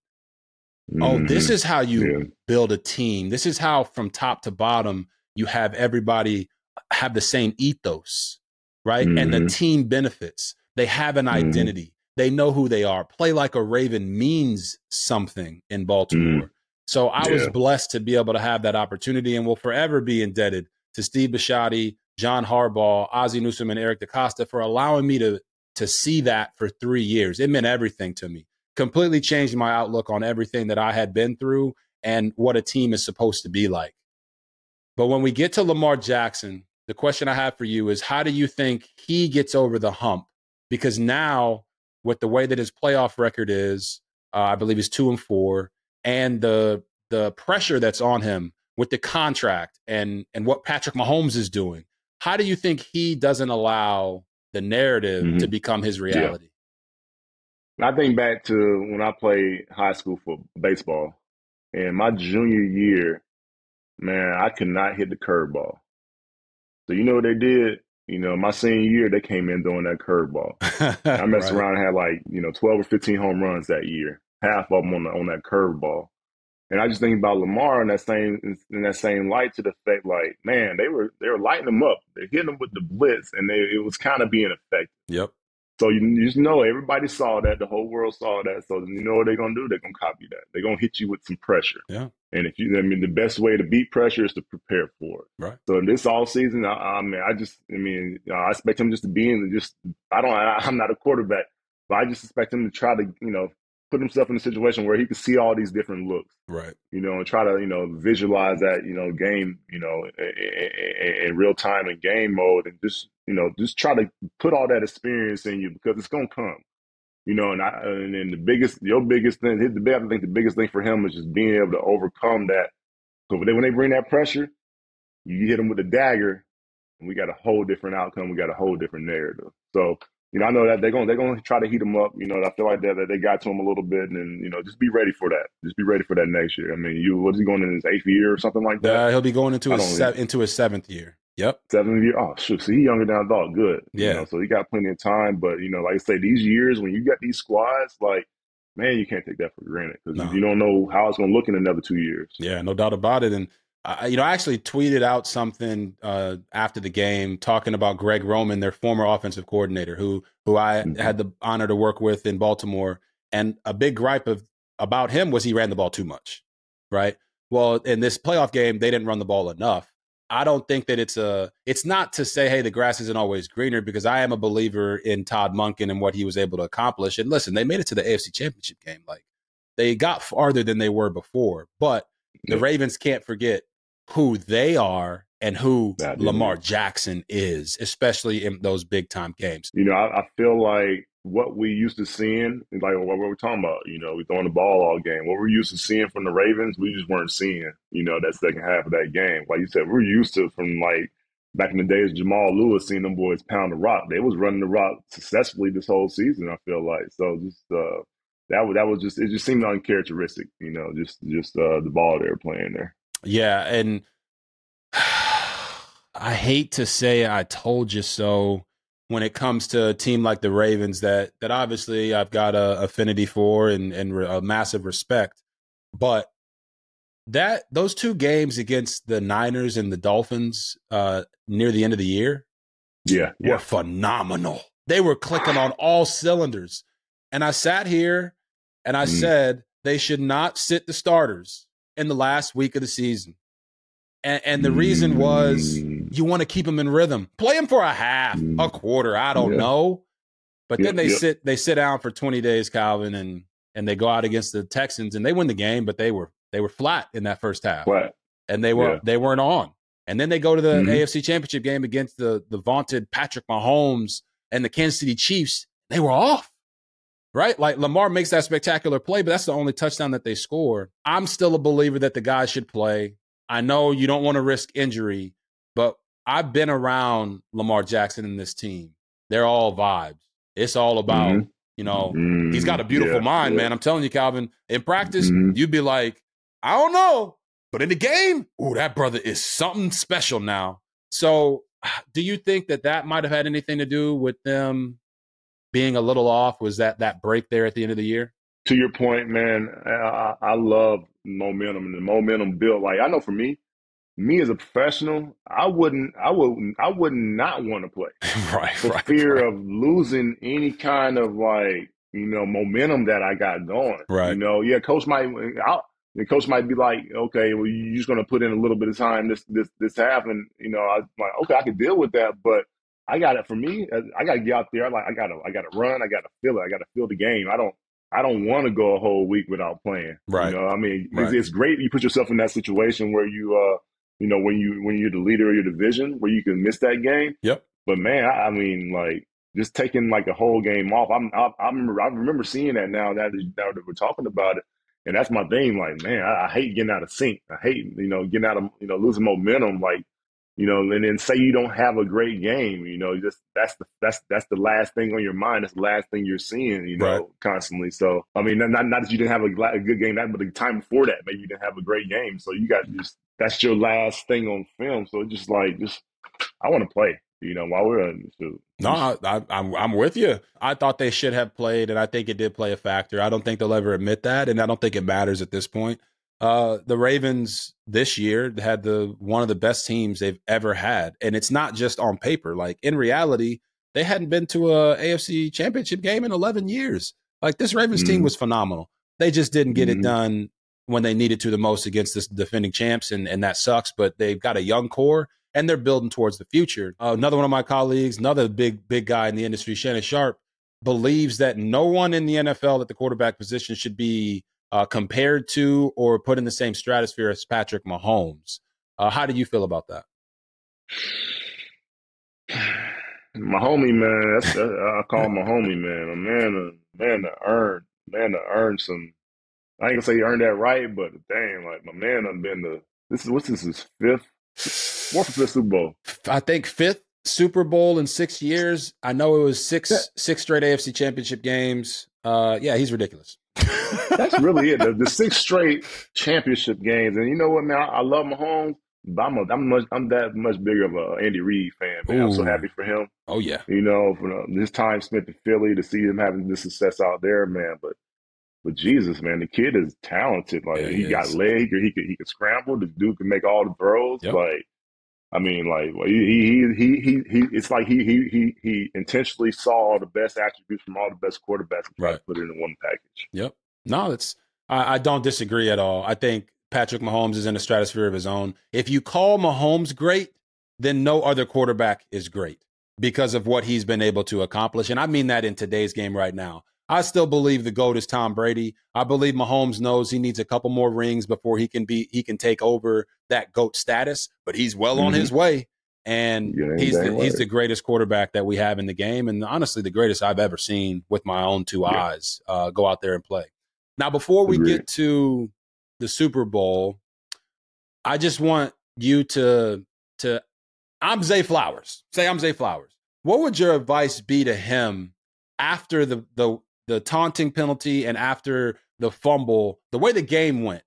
Oh, this mm-hmm. is how you Yeah. build a team. This is how, from top to bottom, you have everybody uh, have the same ethos, right? And the team benefits. They have an Mhm. identity. They know who they are. Play like a Raven means something in Baltimore. So I was blessed to be able to have that opportunity and will forever be indebted to Steve Bisciotti, John Harbaugh, Ozzie Newsome, and Eric DeCosta for allowing me to to see that for three years. It meant everything to me. Completely changed my outlook on everything that I had been through and what a team is supposed to be like. But when we get to Lamar Jackson, the question I have for you is how do you think he gets over the hump? Because now, with the way that his playoff record is, uh, I believe he's two and four, and the the pressure that's on him with the contract and and what Patrick Mahomes is doing, how do you think he doesn't allow the narrative mm-hmm. to become his reality? Yeah. I think back to when I played high school for baseball, and my junior year, man, I could not hit the curveball. So you know what they did? You know, my senior year, they came in doing that curveball. I messed right. around and had like, you know, 12 or 15 home runs that year, half of them on, the, on that curveball. And I just think about Lamar in that same in that same light to the fact, like, man, they were they were lighting them up. They're hitting them with the blitz, and they, it was kind of being effective. Yep. So you, you just know everybody saw that, the whole world saw that. So you know what they're gonna do? They're gonna copy that. They're gonna hit you with some pressure. Yeah. And if you, I mean, the best way to beat pressure is to prepare for it. Right. So in this all season, I, I mean, I just, I mean, I expect him just to be in. Just, I don't, I, I'm not a quarterback, but I just expect him to try to, you know, put himself in a situation where he can see all these different looks. Right. You know, and try to, you know, visualize that, you know, game, you know, in, in real time in game mode and just, you know, just try to put all that experience in you because it's going to come. You know, and I and then the biggest, your biggest thing, his the I think the biggest thing for him is just being able to overcome that. Because when they, when they bring that pressure, you hit them with a dagger, and we got a whole different outcome. We got a whole different narrative. So you know, I know that they're going they're going to try to heat him up. You know, I feel like that, that they got to him a little bit, and you know, just be ready for that. Just be ready for that next year. I mean, you what is he going in his eighth year or something like that? Uh, he'll be going into his se- into his seventh year. Yep, seventh year. Oh, shoot, so he's younger than I thought. Good. Yeah. You know, so he got plenty of time, but you know, like I say, these years when you got these squads, like man, you can't take that for granted because no. you don't know how it's going to look in another two years. Yeah, no doubt about it, and. I, you know, I actually tweeted out something uh, after the game talking about Greg Roman, their former offensive coordinator, who who I mm-hmm. had the honor to work with in Baltimore. And a big gripe of about him was he ran the ball too much, right? Well, in this playoff game, they didn't run the ball enough. I don't think that it's a. It's not to say, hey, the grass isn't always greener, because I am a believer in Todd Monken and what he was able to accomplish. And listen, they made it to the AFC Championship game. Like they got farther than they were before, but the Ravens can't forget who they are and who Lamar Jackson is, especially in those big time games. You know, I, I, feel like what we used to seeing, like what we're talking about, you know, we throwing the ball all game. What we're used to seeing from the Ravens, we just weren't seeing, you know, that second half of that game. Like you said, we're used to from like back in the days, Jamal Lewis seeing them boys pound the rock. They was running the rock successfully this whole season, I feel like. So just uh that was that was just it just seemed uncharacteristic, you know, just just uh the ball they were playing there. Yeah, and I hate to say I told you so when it comes to a team like the Ravens that that obviously I've got a affinity for and and a massive respect, but that those two games against the Niners and the Dolphins uh, near the end of the year, yeah, were phenomenal. They were clicking on all cylinders, and I sat here and I mm. said they should not sit the starters in the last week of the season. And, and the reason was you want to keep them in rhythm. Play them for a half, a quarter, I don't know. But then they sit they sit down for 20 days, Calvin, and and they go out against the Texans and they win the game, but they were they were flat in that first half. Flat. And they were yeah. they weren't on. And then they go to the mm-hmm. AFC Championship game against the the vaunted Patrick Mahomes and the Kansas City Chiefs. They were off right? Like Lamar makes that spectacular play, but that's the only touchdown that they score. I'm still a believer that the guy should play. I know you don't want to risk injury, but I've been around Lamar Jackson and this team. They're all vibes. It's all about, mm-hmm. you know, mm-hmm. he's got a beautiful yeah, mind, yeah. man. I'm telling you, Calvin. In practice, mm-hmm. you'd be like, I don't know. But in the game, oh, that brother is something special now. So, do you think that that might have had anything to do with them being a little off? Was that that break there at the end of the year? To your point, man, I, I love momentum and the momentum built. Like I know for me, me as a professional, I wouldn't, I would, I would not want to play, right? For right, fear right. of losing any kind of like you know momentum that I got going, right? You know, yeah, coach might. I'll, the coach might be like, okay, well, you're just going to put in a little bit of time this this this half, and you know, I'm like, okay, I can deal with that, but I got it for me. I got to get out there. I like, I got to, I got to run. I got to feel it. I got to feel the game. I don't, I don't want to go a whole week without playing. Right. You know, I mean, Right. it's, it's great you put yourself in that situation where you, uh, you know, when you when you're the leader of your division, where you can miss that game. Yep. But man, I, I mean, like just taking like a whole game off. I'm, I, I remember, I remember seeing that now that now that we're talking about it, and that's my thing. Like, man, I, I hate getting out of sync. I hate, you know, getting out of, you know, losing momentum. Like, you know, and then say you don't have a great game. You know, just that's the that's that's the last thing on your mind. That's the last thing you're seeing. You know, Right. constantly. So, I mean, not not that you didn't have a, a good game that, but the time before that, maybe you didn't have a great game. So you got just that's your last thing on film. So it's just like just I want to play. You know, while we're on so No, I, I, I'm I'm with you. I thought they should have played, and I think it did play a factor. I don't think they'll ever admit that, and I don't think it matters at this point. Uh, the Ravens this year had the one of the best teams they've ever had, and it's not just on paper. Like in reality, they hadn't been to a AFC Championship game in 11 years. Like this Ravens team Mhm. was phenomenal. They just didn't get it Mhm. done when they needed to the most against this defending champs, and and that sucks. But they've got a young core and they're building towards the future. Uh, another one of my colleagues, another big big guy in the industry, Shannon Sharpe, believes that no one in the NFL at the quarterback position should be uh, compared to or put in the same stratosphere as Patrick Mahomes. Uh, how do you feel about that? my homie man, that's, that, I call him my homie man. A man, a man to earn, man to earn some. I ain't gonna say he earned that right, but dang, like my man done been the this is what's this his fifth, fourth fifth Super Bowl. I think fifth Super Bowl in six years. I know it was six six straight AFC Championship games. Uh, yeah, he's ridiculous. That's really it. The, the six straight championship games, and you know what, man? I, I love Mahomes, but I'm a, I'm much I'm that much bigger of a Andy Reid fan, man. I'm so happy for him. oh yeah, You know, for uh, the, his time spent in Philly to see him having this success out there, man. But but Jesus, man, the kid is talented. Like Yeah, he, he got leg, he could he could he could scramble. The dude can make all the throws. Yep. Like I mean, like well, he, he he he he. It's like he he he he intentionally saw all the best attributes from all the best quarterbacks and tried to Right. put it in one package. Yep. No, it's I, I don't disagree at all. I think Patrick Mahomes is in a stratosphere of his own. If you call Mahomes great, then no other quarterback is great because of what he's been able to accomplish. And I mean that in today's game right now. I still believe the GOAT is Tom Brady. I believe Mahomes knows he needs a couple more rings before he can be he can take over that GOAT status, but he's well on Mhm. his way. And he's the, he's the greatest quarterback that we have in the game, and honestly, the greatest I've ever seen with my own two Yeah. eyes uh, go out there and play. Now, before we Agreed. get to the Super Bowl, I just want you to to I'm Zay Flowers. Say I'm Zay Flowers. What would your advice be to him after the the the taunting penalty and after the fumble, the way the game went?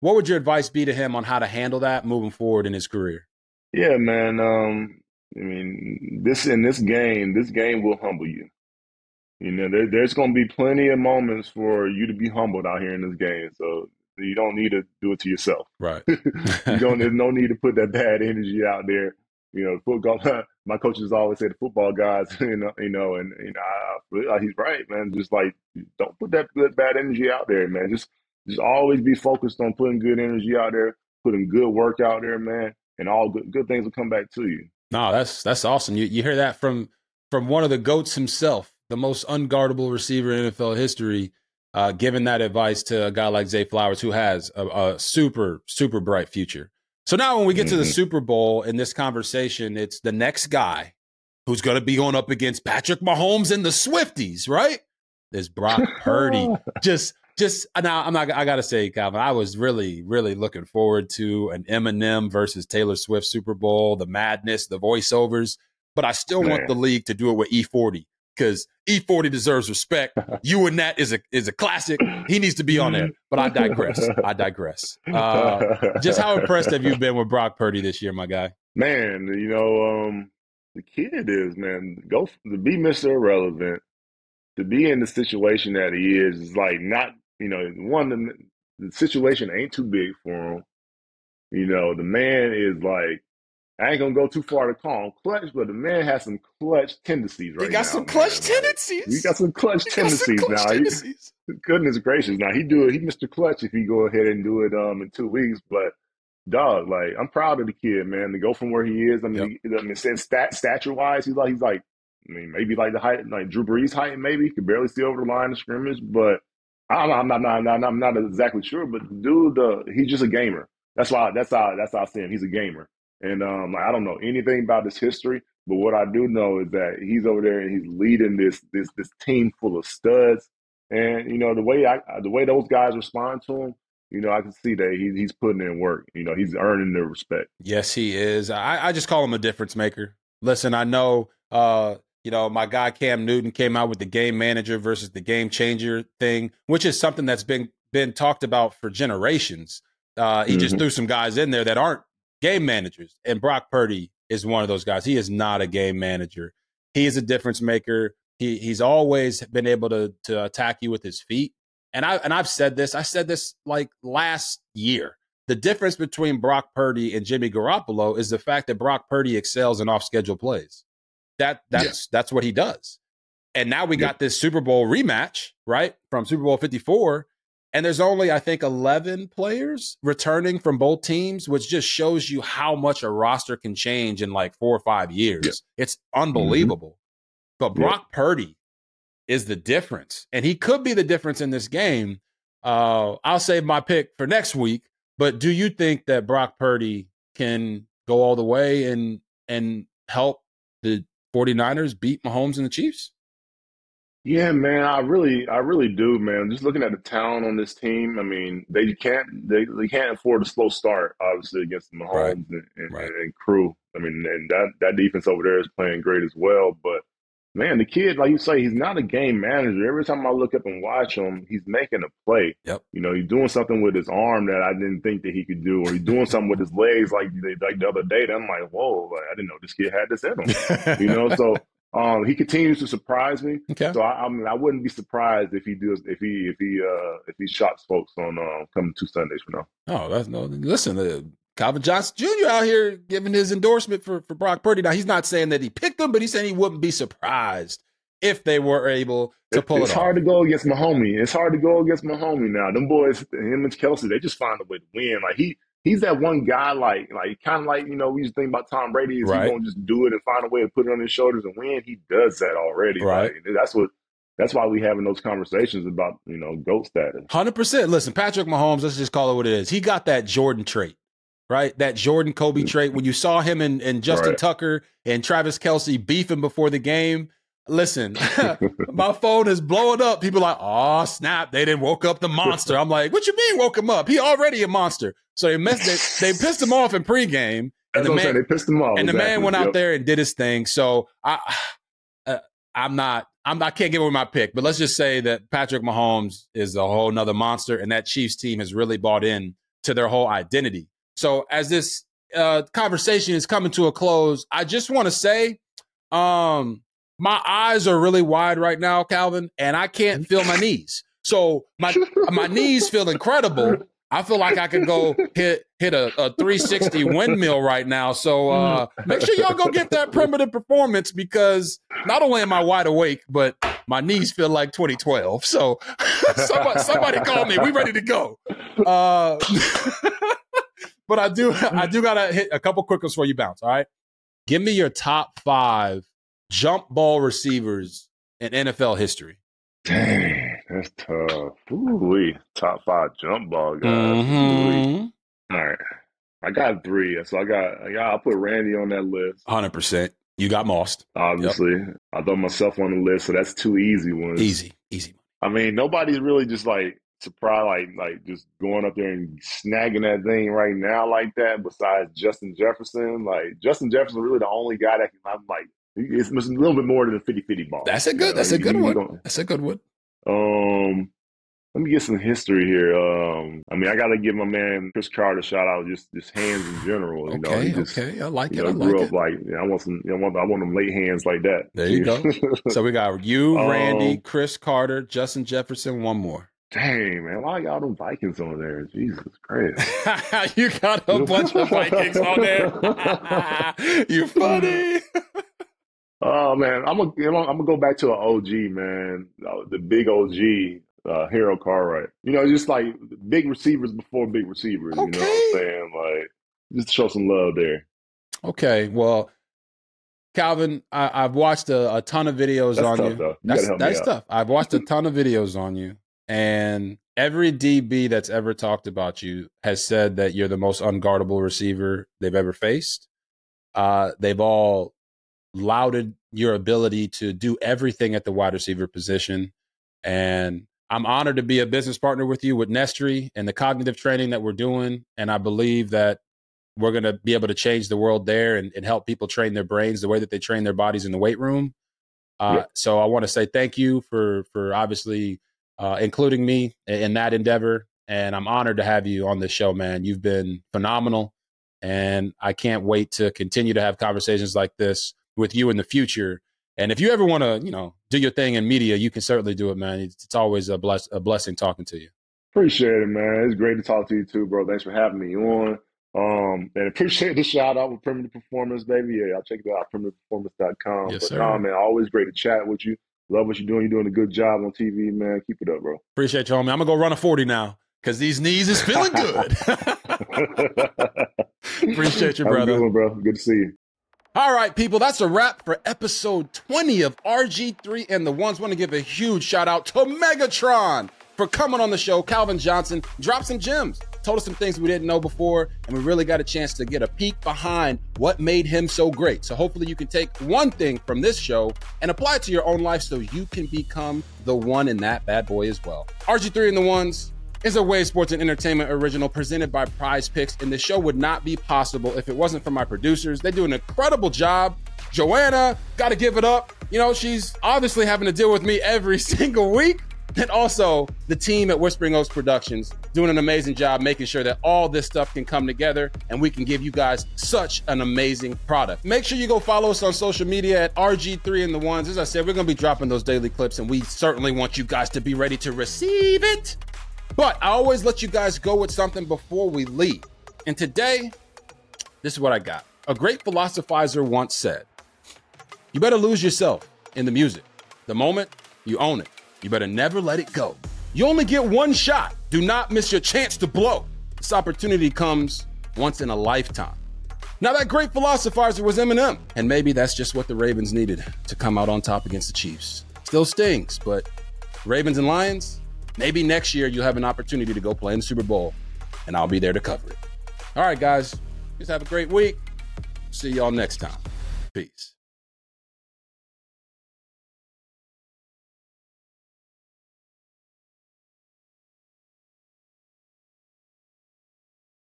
What would your advice be to him on how to handle that moving forward in his career? Yeah, man. Um, I mean, this in this game, this game will humble you. You know, there, there's going to be plenty of moments for you to be humbled out here in this game. So you don't need to do it to yourself. Right. you don't. There's no need to put that bad energy out there. You know, football. My coaches always say the football guys. You know, you know, and you know, I, he's right, man. Just like don't put that good bad energy out there, man. Just just always be focused on putting good energy out there, putting good work out there, man, and all good good things will come back to you. No, that's that's awesome. You you hear that from from one of the goats himself, the most unguardable receiver in NFL history, uh, giving that advice to a guy like Zay Flowers, who has a, a super super bright future. So now, when we get to the Mhm. Super Bowl in this conversation, it's the next guy who's going to be going up against Patrick Mahomes and the Swifties, right? There's Brock Purdy. just just now, I'm not. I gotta say, Calvin, I was really really looking forward to an Eminem versus Taylor Swift Super Bowl, the madness, the voiceovers. But I still want the league to do it with E40 because E40 deserves respect. you and that is a is a classic. He needs to be on there. But I digress. I digress. Uh, just how impressed have you been with Brock Purdy this year, my guy? man, you know, um, the kid is man. Go to be Mister Irrelevant, to be in the situation that he is is like not. You know, one the, the situation ain't too big for him. You know, the man is like I ain't gonna go too far to call him clutch, but the man has some clutch tendencies right now. he got some clutch man. Tendencies. he got some clutch He got some tendencies clutch now. He- goodness gracious, now he do it. He Mr. Clutch if he go ahead and do it um in two weeks. But dog, like I'm proud of the kid, man, to go from where he is. I mean, he, I mean, since stat stature wise, he's like he's like, I mean, maybe like the height, like Drew Brees height, maybe he could barely see over the line of scrimmage. But I'm not, I'm not, I'm not, I'm not exactly sure. But the dude, uh, he's just a gamer. That's why. That's how. That's how I see him. He's a gamer. And um, like, I don't know anything about his history, but what I do know is that he's over there and he's leading this this this team full of studs. And you know the way I the way those guys respond to him, you know I can see that he, he's putting in work. You know he's earning their respect. Yes, he is. I, I just call him a difference maker. Listen, I know, uh, you know, my guy Cam Newton came out with the game manager versus the game changer thing, which is something that's been been talked about for generations. Uh, he just Mhm. threw some guys in there that aren't game managers, and Brock Purdy is one of those guys. He is not a game manager. He is a difference maker. He he's always been able to to attack you with his feet. And I and I've said this. I said this like last year. The difference between Brock Purdy and Jimmy Garoppolo is the fact that Brock Purdy excels in off schedule plays. That that's that's what he does. And now we Yeah. got this Super Bowl rematch, right? From Super Bowl 54. And there's only, I think, 11 players returning from both teams, which just shows you how much a roster can change in like four or five years. It's unbelievable. But Yeah. Brock Purdy is the difference. And he could be the difference in this game. Uh, I'll save my pick for next week. But do you think that Brock Purdy can go all the way and and help the 49ers beat Mahomes and the Chiefs? Yeah, man, I really, I really do, man. Just looking at the talent on this team, I mean, they can't, they, they can't afford a slow start, obviously, against Mahomes Right. and, and, Right. and crew. I mean, and that that defense over there is playing great as well. But man, the kid, like you say, he's not a game manager. Every time I look up and watch him, he's making a play. Yep. You know, he's doing something with his arm that I didn't think that he could do, or he's doing something with his legs, like like the other day. That I'm like, whoa, like, I didn't know this kid had this in him. you know, so um, he continues to surprise me. Okay. So I, I mean, I wouldn't be surprised if he does if he if he uh if he shocks folks on uh, coming two Sundays from now. Oh, that's no. Listen, uh, Calvin Johnson Jr. out here giving his endorsement for for Brock Purdy. Now he's not saying that he picked them, but he's saying he wouldn't be surprised if they were able to It- pull it's it hard to go against Mahomie. It's hard to go against Mahomie now. Them boys, him and Kelce, they just find a way to win. Like he he's that one guy, like like kind of like you know we used to think about Tom Brady is Right. he gonna just do it and find a way to put it on his shoulders and win. He does that already. Right. Like, that's what. That's why we having those conversations about you know goat status. Hundred percent. Listen, Patrick Mahomes. Let's just call it what it is. He got that Jordan trait, right? That Jordan Kobe mm. trait. When you saw him and, and Justin Right. Tucker and Travis Kelce beefing before the game, listen, my phone is blowing up. People like, oh snap! They didn't woke up the monster. I'm like, what you mean woke him up? He already a monster. So they messed. They, they pissed him off in pregame. That's And the man, saying. They pissed him off. and the man Exactly. went out Yep. there and did his thing. So I, uh, I'm not, I'm, I can't give away my pick, but let's just say that Patrick Mahomes is a whole nother monster, and that Chiefs team has really bought in to their whole identity. So as this uh, conversation is coming to a close, I just want to say, um, my eyes are really wide right now, Calvin, and I can't feel my knees. So my my knees feel incredible. I feel like I could go hit hit a, a 360 windmill right now. So uh, make sure y'all go get that Primitiv Performance because not only am I wide awake, but my knees feel like 2012. So somebody, somebody call me. We ready to go. Uh, but I do I do gotta hit a couple quick ones for you bounce. All right. Give me your top five jump ball receivers in NFL history. Dang, that's tough. Ooh, top five jump ball guys. Mhm. All right, I got three. So I got, I got. I'll put Randy on that list. 100%. You got mossed. Obviously, I throw myself on the list, so that's two easy ones. Easy, easy. I mean, nobody's really just like surprised, like like just going up there and snagging that thing right now like that. Besides Justin Jefferson, like Justin Jefferson, really the only guy that can. I'm like, it's, it's a little bit more than a 50-50 ball. That's a good. You know, That's a good you one. That's a good one. Um, let me get some history here. Um, I mean, I got to give my man Cris Carter a shout out. Just just hands in general. You know, Okay, he just, okay. I like it. know, I grew like up it. like you know, I want some. You know, I want I want them late hands like that. There you go. So we got you, Randy, Um, Cris Carter, Justin Jefferson. One more. Dang, man, why y'all them Vikings on there? Jesus Christ. you got a bunch of Vikings on there. you funny. Oh man, I'm gonna I'm gonna go back to an OG man, uh, the big OG, uh, Harold Cartwright. You know, just like big receivers before big receivers. Okay. You know what I'm saying? Like, just show some love there. Okay, well, Calvin, I, have watched a, a, ton of videos that's on tough, you. Though. you that's that's tough. I've watched a ton of videos on you, and every DB that's ever talked about you has said that you're the most unguardable receiver they've ever faced. Uh, they've all lauded your ability to do everything at the wide receiver position, and I'm honored to be a business partner with you with Nestry and the cognitive training that we're doing. And I believe that we're going to be able to change the world there and, and, help people train their brains the way that they train their bodies in the weight room. Uh, yeah. So I want to say thank you for for obviously uh, including me in, in that endeavor, and I'm honored to have you on this show, man. You've been phenomenal, and I can't wait to continue to have conversations like this with you in the future. And if you ever want to, you know, do your thing in media, you can certainly do it, man. It's, it's always a bless a blessing talking to you. Appreciate it, man. It's great to talk to you too, bro. Thanks for having me on. Um, and appreciate the shout out with Primitiv Performance, baby. Yeah, I'll check it out, primitivperformance.com. Yes, but sir. nah, man, always great to chat with you. Love what you're doing. You're doing a good job on TV, man. Keep it up, bro. Appreciate you, homie. I'm gonna go run a 40 now because these knees is feeling good. Appreciate you, brother. Good one, bro. Good to see you. All right, people, that's a wrap for episode 20 of RG3 and the ones. Want to give a huge shout out to Megatron for coming on the show. Calvin Johnson dropped some gems told us some things we didn't know before, and we really got a chance to get a peek behind what made him so great. So hopefully you can take one thing from this show and apply it to your own life so you can become the one in that bad boy as well. RG3 and the ones is a Wave Sports and Entertainment original presented by PrizePicks, and the show would not be possible if it wasn't for my producers. They do an incredible job. Joanna, got to give it up. You know, she's obviously having to deal with me every single week. And also the team at Whispering Oaks Productions doing an amazing job making sure that all this stuff can come together and we can give you guys such an amazing product. Make sure you go follow us on social media at RG3 and the ones. As I said, we're going to be dropping those daily clips and we certainly want you guys to be ready to receive it. But I always let you guys go with something before we leave. And today, this is what I got. A great philosophizer once said, You better lose yourself in the music. The moment, you own it. You better never let it go. You only get one shot. Do not miss your chance to blow. This opportunity comes once in a lifetime. Now, that great philosophizer was Eminem, and maybe that's just what the Ravens needed to come out on top against the Chiefs. Still stings, but Ravens and Lions, maybe next year you'll have an opportunity to go play in the Super Bowl, and I'll be there to cover it. All right, guys, just have a great week. See y'all next time. Peace.